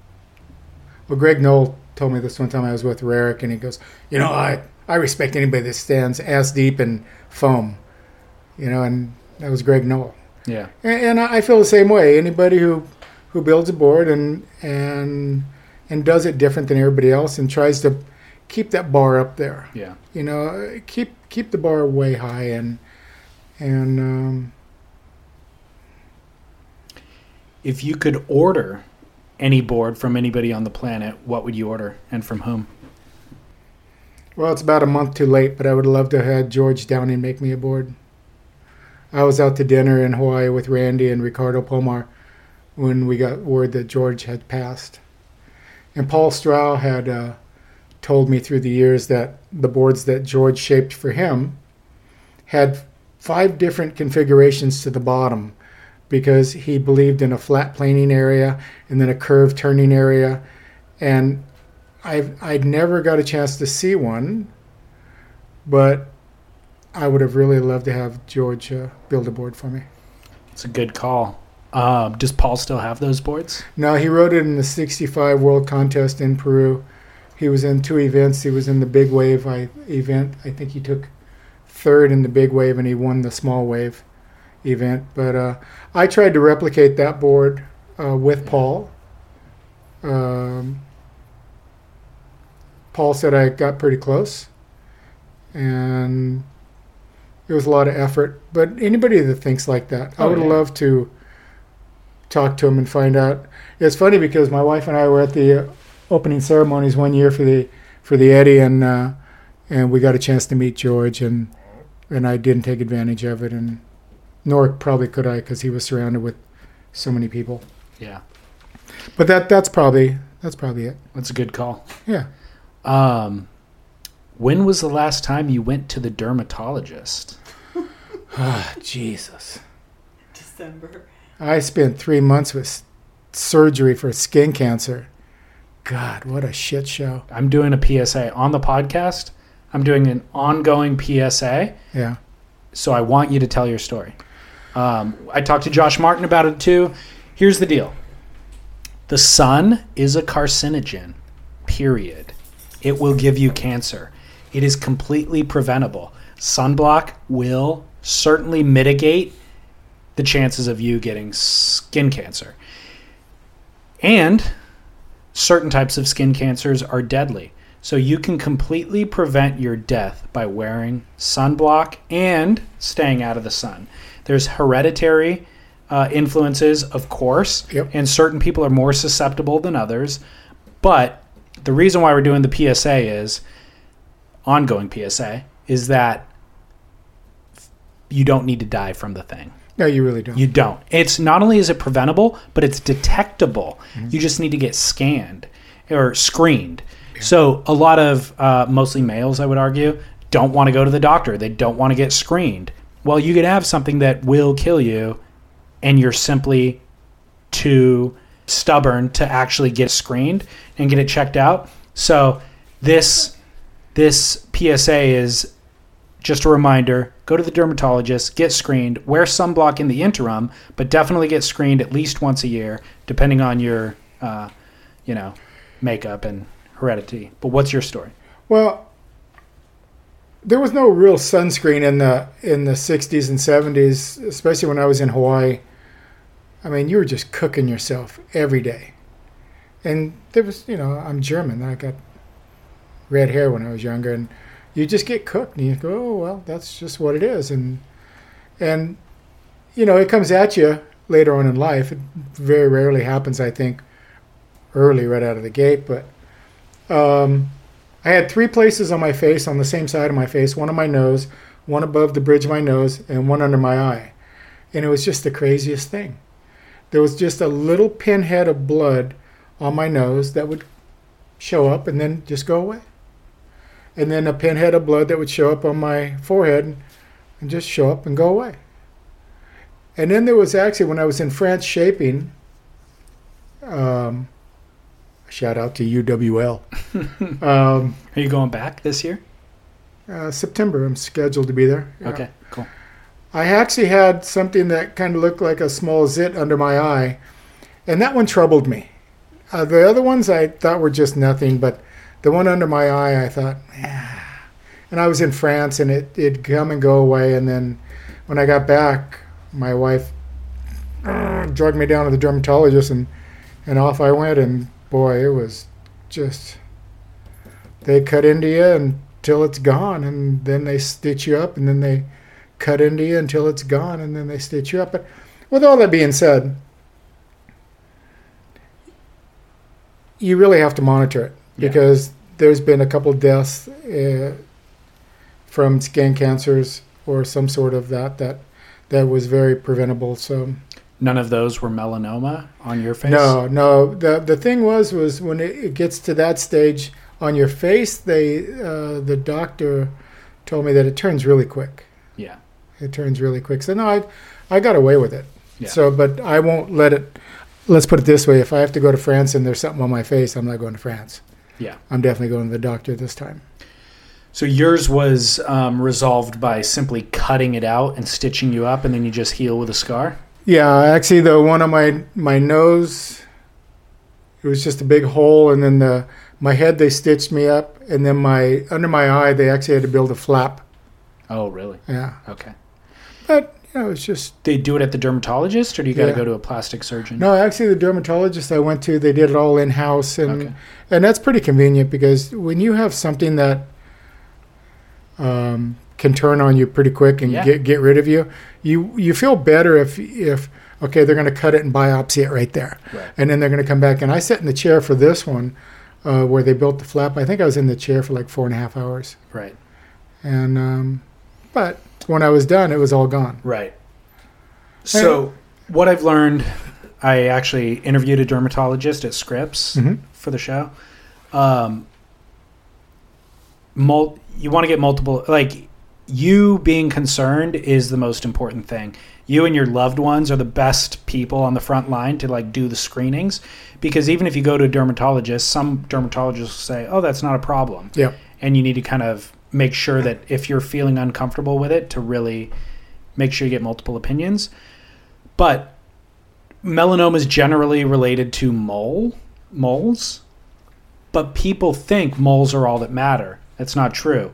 well, Greg Noll told me this one time I was with Rarick, and he goes, you know, I I respect anybody that stands ass deep in foam, you know, and that was Greg Noll. Yeah. And, and I feel the same way. Anybody who who builds a board and and and does it different than everybody else and tries to keep that bar up there, Yeah. you know, keep keep the bar way high and and um, If you could order any board from anybody on the planet, what would you order and from whom? Well, it's about a month too late, but I would love to have had George Downing make me a board. I was out to dinner in Hawaii with Randy and Ricardo Pomar when we got word that George had passed. And Paul Strauch had uh, told me through the years that the boards that George shaped for him had five different configurations to the bottom because he believed in a flat planing area and then a curved turning area. And I've I'd never got a chance to see one, but I would have really loved to have George uh, build a board for me. It's a good call. Um, does Paul still have those boards? No, he rode it in the '65 World Contest in Peru. He was in two events. He was in the big wave I, event. I think he took third in the big wave, and he won the small wave event. But uh, I tried to replicate that board uh, with Paul. Um, Paul said I got pretty close, and it was a lot of effort. But anybody that thinks like that, I Oh, would yeah. love to talk to him and find out. It's funny because my wife and I were at the opening ceremonies one year for the for the Eddie, and uh, and we got a chance to meet George, and and I didn't take advantage of it, and nor probably could I because he was surrounded with so many people. Yeah. But that that's probably that's probably it. That's a good call. Yeah. Um, when was the last time you went to the dermatologist? [sighs] Ah, Jesus. December. I spent three months with surgery for skin cancer. God, what a shit show. I'm doing a PSA on the podcast. I'm doing an ongoing PSA. Yeah. So I want you to tell your story. Um, I talked to Josh Martin about it too. Here's the deal the sun is a carcinogen, period. It will give you cancer. It is completely preventable. Sunblock will certainly mitigate the chances of you getting skin cancer. And certain types of skin cancers are deadly. So you can completely prevent your death by wearing sunblock and staying out of the sun. There's hereditary uh, influences, of course, Yep. and certain people are more susceptible than others. But the reason why we're doing the PSA is ongoing PSA is that you don't need to die from the thing. No, you really don't. You don't. It's not only is it preventable, but it's detectable. You just need to get scanned or screened. So a lot of uh, mostly males, I would argue, don't want to go to the doctor. They don't want to get screened. Well, you could have something that will kill you, and you're simply too stubborn to actually get screened and get it checked out. So this this PSA is just a reminder go to the dermatologist, get screened, wear sunblock in the interim, but definitely get screened at least once a year, depending on your, uh, you know, makeup and heredity. But what's your story? Well, there was no real sunscreen in the in the 60s and 70s, especially when I was in Hawaii. I mean, you were just cooking yourself every day. And there was, you know, I'm German. I got red hair when I was younger and you just get cooked and you go, "Oh, well, that's just what it is." And and you know, it comes at you later on in life. It very rarely happens, I think, early right out of the gate, but um I had three places on my face, on the same side of my face, one on my nose, one above the bridge of my nose, and one under my eye. And it was just the craziest thing. There was just a little pinhead of blood on my nose that would show up and then just go away. And then a pinhead of blood that would show up on my forehead and just show up and go away. And then there was actually, when I was in France shaping, um, shout out to UWL. [laughs] um, Are you going back this year? uh, September. I'm scheduled to be there. Yeah. Okay, cool. I actually had something that kind of looked like a small zit under my eye, and that one troubled me. Uh, the other ones I thought were just nothing, but the one under my eye, I thought, yeah. And I was in France, and it it'd come and go away. And then when I got back, my wife uh, drugged me down to the dermatologist, and and off I went. And boy, it was just they cut into you until it's gone, and then they stitch you up, and then they cut into you until it's gone, and then they stitch you up. But with all that being said, you really have to monitor it Yeah. because there's been a couple deaths uh, from skin cancers or some sort of that that that was very preventable. So None of those were melanoma on your face? no, no. The the thing was was when it, it gets to that stage on your face, they uh, the doctor told me that it turns really quick. Yeah. It turns really quick. So no, I I got away with it. Yeah. So, but I won't let it. Let's put it this way: if I have to go to France and there's something on my face, I'm not going to France. Yeah. I'm definitely going to the doctor this time. So yours was um, resolved by simply cutting it out and stitching you up, and then you just heal with a scar? Yeah, actually, the one on my my nose, it was just a big hole, and then the my head they stitched me up, and then my under my eye they actually had to build a flap. Oh, really? Yeah, Okay. but you know, it's just They do it at the dermatologist, or do you got to Yeah. go to a plastic surgeon? no. Actually, the dermatologist I went to, they did it all in house, and Okay. and that's pretty convenient because when you have something that um, can turn on you pretty quick and Yeah. get get rid of you, you you feel better if if okay they're going to cut it and biopsy it right there, Right. and then they're going to come back. And I sat in the chair for this one uh, where they built the flap. I think I was in the chair for like four and a half hours, Right. and um, but when I was done, it was all gone. Right. So, what I've learned, I actually interviewed a dermatologist at Scripps Mhm. for the show. Um, mul- you want to get multiple, like, you being concerned is the most important thing. You and your loved ones are the best people on the front line to like do the screenings because even if you go to a dermatologist, some dermatologists will say, "Oh, that's not a problem." Yeah. and you need to kind of make sure that if you're feeling uncomfortable with it to really make sure you get multiple opinions but melanoma is generally related to mole moles but people think moles are all that matter That's not true.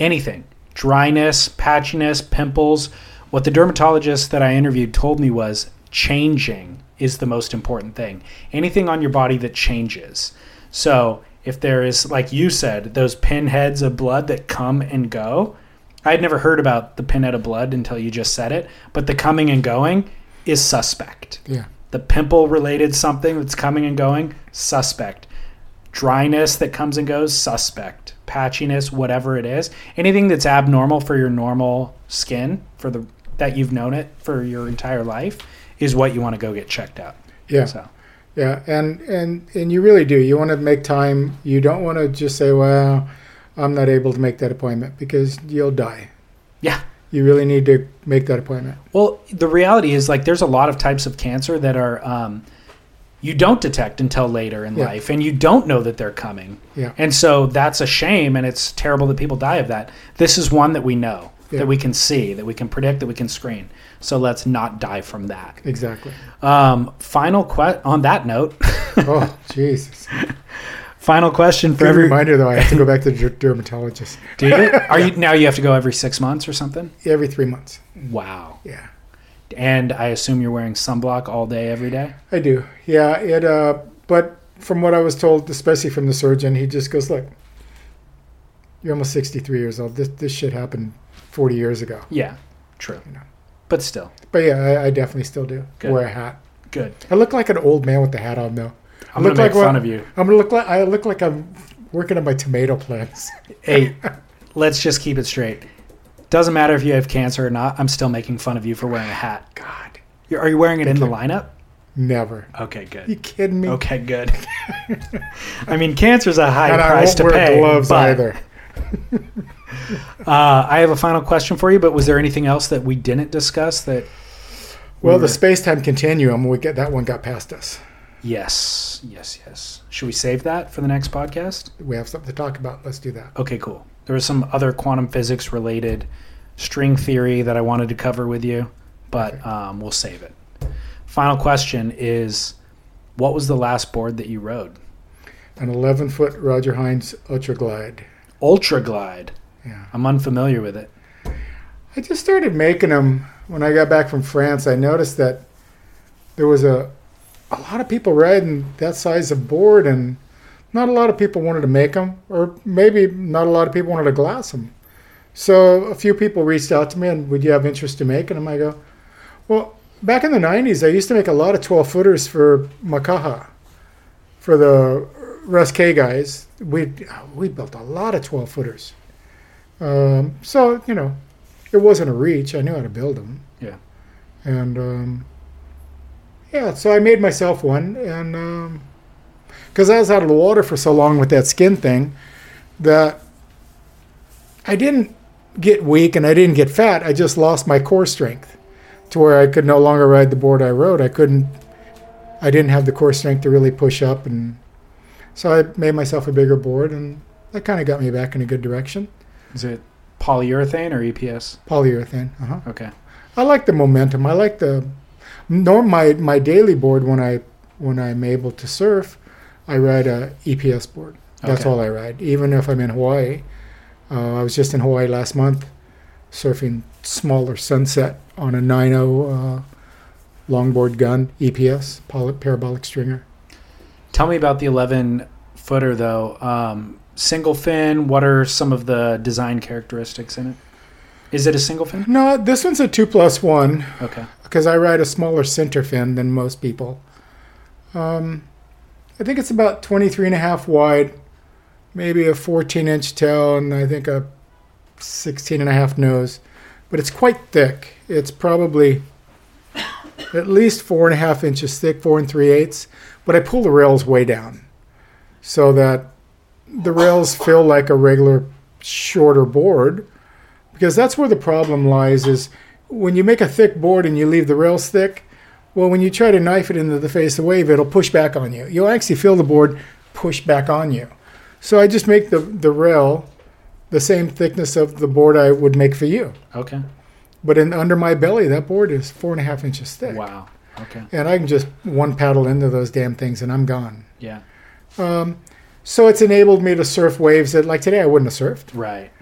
Anything, dryness, patchiness, pimples. What the dermatologist that I interviewed told me was changing is the most important thing. Anything on your body that changes. So if there is, like you said, those pinheads of blood that come and go, I had never heard about the pinhead of blood until you just said it, but the coming and going is suspect. Yeah. The pimple related something that's coming and going, suspect. Dryness that comes and goes, suspect. Patchiness, whatever it is, anything that's abnormal for your normal skin, for the that you've known it for your entire life, is what you want to go get checked out. Yeah. So Yeah, and and and you really do. You want to make time. You don't want to just say, "Well, I'm not able to make that appointment," because you'll die. yeah. You really need to make that appointment. Well, the reality is like there's a lot of types of cancer that are um, you don't detect until later in Yeah. life, and you don't know that they're coming. Yeah. And so that's a shame, and it's terrible that people die of that. This is one that we know, Yeah. that we can see, that we can predict, that we can screen. So let's not die from that. Exactly. Um, final que- on that note, [laughs] Oh, Jesus. final question for Good every. reminder, though. I have to go back to the dermatologist Do you? Are you now? You have to go every six months or something. every three months. Wow. Yeah, And I assume you're wearing sunblock all day, every day. I do. Yeah, it. Uh, but from what I was told, especially from the surgeon, he just goes, "Look, you're almost 63 years old. This this shit happened 40 years ago." Yeah, true. You know. But still, But yeah, I, I definitely still do Good. wear a hat. good. I look like an old man with the hat on, though. I I'm look gonna make like fun what- of you. I'm gonna look like I look like I'm working on my tomato plants. [laughs] Hey, let's just keep it straight. Doesn't matter if you have cancer or not. I'm still making fun of you for wearing a hat. God, You're, are you wearing it in the lineup? never. Okay, good. You kidding me? Okay, good. [laughs] I mean, cancer's a high and I price won't to wear pay. gloves but, either. [laughs] [laughs] Uh, I have a final question for you. But was there anything else that we didn't discuss? That Well, we the were- space-time continuum, we get that one got past us. yes, yes, yes. Should we save that for the next podcast? We have something to talk about. Let's do that. Okay, cool. There was some other quantum physics related string theory that I wanted to cover with you, but um, we'll save it. Final question is what was the last board that you rode? An 11-foot Roger Hinds Ultra Glide. Ultra Glide. Yeah. I'm unfamiliar with it. I just started making them when I got back from France. I noticed that there was a a lot of people riding that size of board, and not a lot of people wanted to make them, or maybe not a lot of people wanted to glass them. So a few people reached out to me and would you have interest in making them? I go, well, back in the '90s, I used to make a lot of 12 footers for Makaha, for the Russ K guys. We we built a lot of 12 footers. Um, so you know, it wasn't a reach. I knew how to build them. Yeah. And um, yeah, so I made myself one, and because I was out of the water for so long with that skin thing, that I didn't get weak and I didn't get fat. I just lost my core strength to where I could no longer ride the board I rode. I couldn't. I didn't have the core strength to really push up, and so I made myself a bigger board, and that kind of got me back in a good direction. Is it polyurethane or EPS? Polyurethane. Uh-huh. Okay. I like the momentum. I like the norm my my daily board when I when I'm able to surf, I ride a EPS board. That's Okay. all I ride. Even if I'm in Hawaii, uh, I was just in Hawaii last month, surfing smaller sunset on a 9.0 uh, longboard gun EPS poly- parabolic stringer. Tell me about the 11 footer though. Um, single fin, what are some of the design characteristics in it? Is it a single fin? No, this one's a two plus one. Okay. because I ride a smaller center fin than most people. Um, I think it's about 23 and a half wide, maybe a 14 inch tail, and I think a 16 and a half nose. But it's quite thick. It's probably at least four and a half inches thick, four and three eighths. But I pull the rails way down so that the rails feel like a regular shorter board because that's where the problem lies is when you make a thick board and you leave the rails thick, well, when you try to knife it into the face of the wave, it'll push back on you. You'll actually feel the board push back on you. So I just make the, the rail the same thickness of the board I would make for you. Okay. But in under my belly, that board is four and a half inches thick. Wow. Okay. And I can just one paddle into those damn things and I'm gone. Yeah. Um, So it's enabled me to surf waves that, like today, I wouldn't have surfed. Right.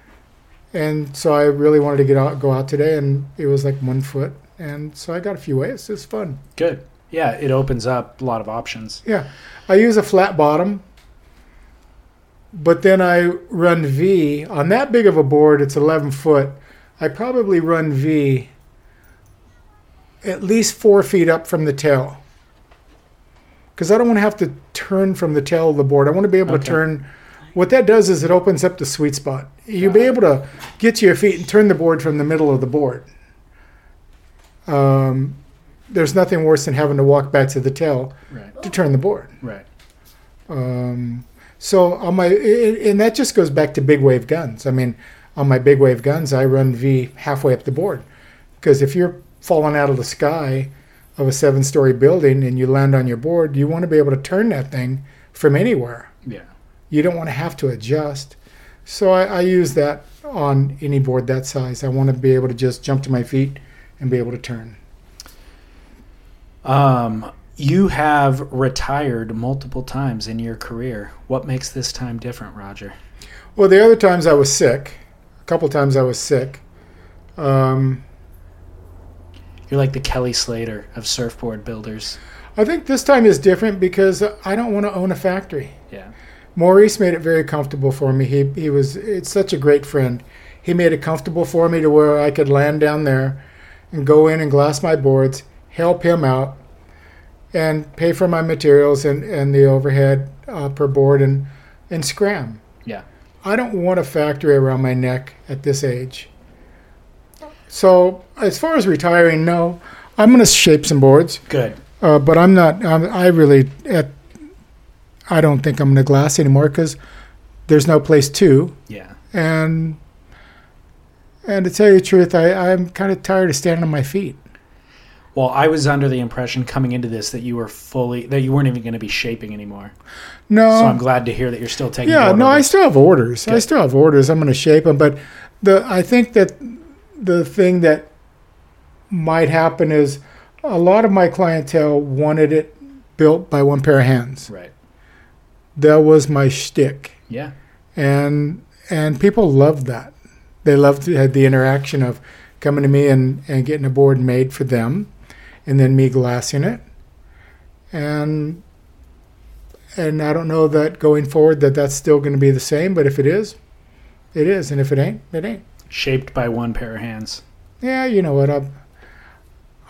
And so I really wanted to get out, go out today, and it was like one foot, and so I got a few waves. It's fun. Good. Yeah, it opens up a lot of options. Yeah, I use a flat bottom, but then I run V on that big of a board. It's 11 foot. I probably run V at least four feet up from the tail because I don't want to have to turn from the tail of the board. I want to be able to turn. What that does is it opens up the sweet spot. You'll be able to get to your feet and turn the board from the middle of the board. Um, there's nothing worse than having to walk back to the tail Right. to turn the board. Right. Um, so on my, and that just goes back to big wave guns. I mean, on my big wave guns, I run V halfway up the board because if you're falling out of the sky of a seven-story building and you land on your board, you want to be able to turn that thing from anywhere. Yeah. You don't want to have to adjust. So I, I use that on any board that size. I want to be able to just jump to my feet and be able to turn. Um, you have retired multiple times in your career. What makes this time different, Roger? Well, the other times I was sick, a couple times I was sick. Um, You're like the Kelly Slater of surfboard builders. I think this time is different because I don't want to own a factory. Yeah. Maurice made it very comfortable for me. He he was it's such a great friend. He made it comfortable for me to where I could land down there and go in and glass my boards, help him out, and pay for my materials and, and the overhead uh, per board and and scram. Yeah. I don't want a factory around my neck at this age. So as far as retiring, no, I'm going to shape some boards. Good. Uh, but I'm not. I'm, I really, at, I don't think I'm going to glass anymore because there's no place to. Yeah. And and to tell you the truth, I, I'm kind of tired of standing on my feet. Well, I was under the impression coming into this that you were fully that you weren't even going to be shaping anymore. No, So I'm glad to hear that you're still taking. yeah, no, I still have orders. I still have orders. I'm going to shape them, but the I think that the thing that might happen is a lot of my clientele wanted it built by one pair of hands. Right. That was my shtick. Yeah. and and people loved that. They loved had the interaction of coming to me and, and getting a board made for them, and then me glassing it, and and I don't know that going forward that that's still going to be the same. But if it is, it is, and if it ain't, it ain't. Shaped by one pair of hands. Yeah, you know what? I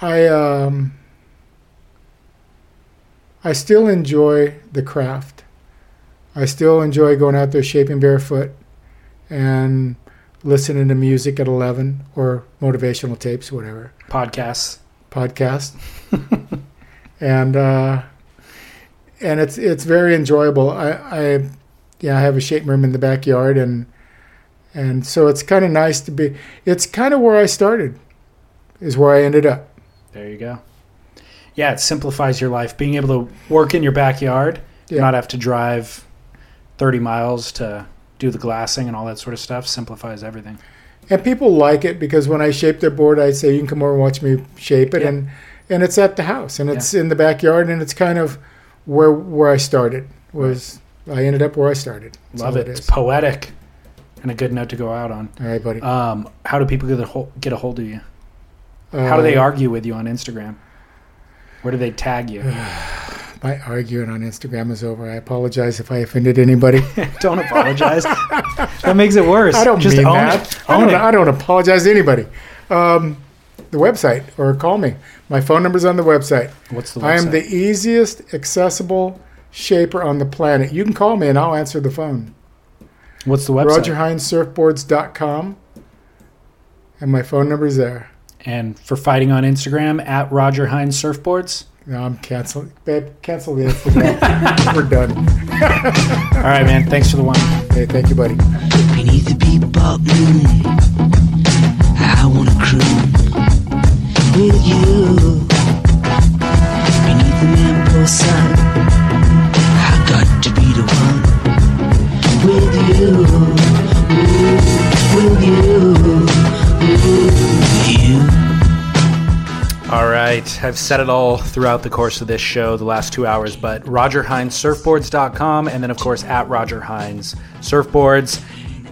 I um I still enjoy the craft. I still enjoy going out there shaping barefoot and listening to music at 11 or motivational tapes, whatever, Podcasts. podcast. [laughs] and uh and it's it's very enjoyable. I I yeah, I have a shape room in the backyard and and so it's kind of nice to be it's kind of where I started is where I ended up. There you go. Yeah, it simplifies your life. Being able to work in your backyard, Yeah. not have to drive 30 miles to do the glassing and all that sort of stuff, simplifies everything. And people like it because when I shape their board, I say you can come over and watch me shape it, Yeah. and and it's at the house, and it's in the backyard, and it's kind of where where I started was I ended up where I started. That's Love all it. It's poetic and a good note to go out on. All right, buddy. Um, how do people get a, hol- get a hold of you? How do they Uh, argue with you on Instagram? Where do they tag you? [sighs] My arguing on Instagram is over. I apologize if I offended anybody. [laughs] don't apologize. that makes it worse. [laughs] I don't Just mean own that. It. I don't. I don't apologize to anybody. Um, the website or call me. My phone number's on the website. What's the website? I am the easiest accessible shaper on the planet. You can call me and I'll answer the phone. What's the website? RogerHindsSurfboards.com. And my phone number's there. And for fighting on Instagram at Roger Hinds Surfboards. No, I'm canceling. Babe, cancel the Instagram. [laughs] We're done. All right, man. Thanks for the wine. Hey, thank you, buddy. Beneath the bebop moon, I wanna cruise with you. Beneath the lamppost sun, I've said it all throughout the course of this show, the last two hours, but RogerHinds and then, of course, at Roger Hinds Surfboards.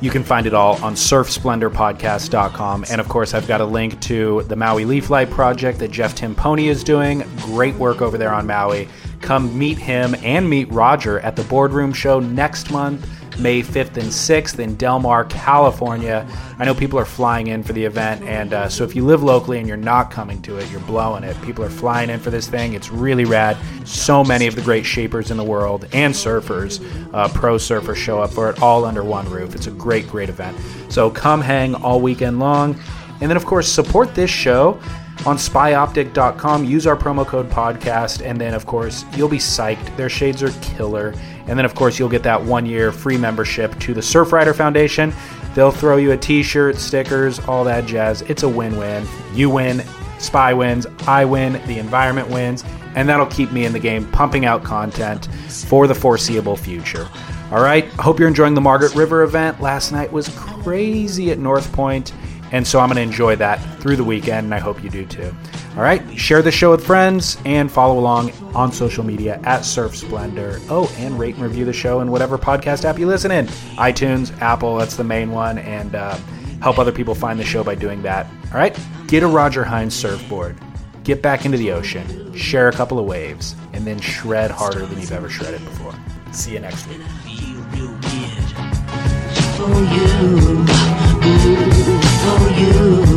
You can find it all on surfsplendorpodcast.com. And of course, I've got a link to the Maui Leaf Light project that Jeff Timpone is doing. Great work over there on Maui. Come meet him and meet Roger at the Boardroom Show next month, May 5th and 6th in Del Mar, California. I know people are flying in for the event, and uh, so if you live locally and you're not coming to it, you're blowing it. People are flying in for this thing. It's really rad. So many of the great shapers in the world and surfers, uh, pro surfers, show up for it all under one roof. It's a great, great event. So come hang all weekend long. And then, of course, support this show on spyoptic.com. Use our promo code podcast, and then, of course, you'll be psyched. Their shades are killer. And then, of course, you'll get that one year free membership to the Surfrider Foundation. They'll throw you a t shirt, stickers, all that jazz. It's a win win. You win, Spy wins, I win, the environment wins, and that'll keep me in the game pumping out content for the foreseeable future. All right, I hope you're enjoying the Margaret River event. Last night was crazy at North Point. And so I'm going to enjoy that through the weekend, and I hope you do too. All right, share the show with friends and follow along on social media at Surf Splendor. Oh, and rate and review the show in whatever podcast app you listen in iTunes, Apple, that's the main one, and uh, help other people find the show by doing that. All right, get a Roger Hinds surfboard, get back into the ocean, share a couple of waves, and then shred harder than you've ever shredded before. See you next week. You,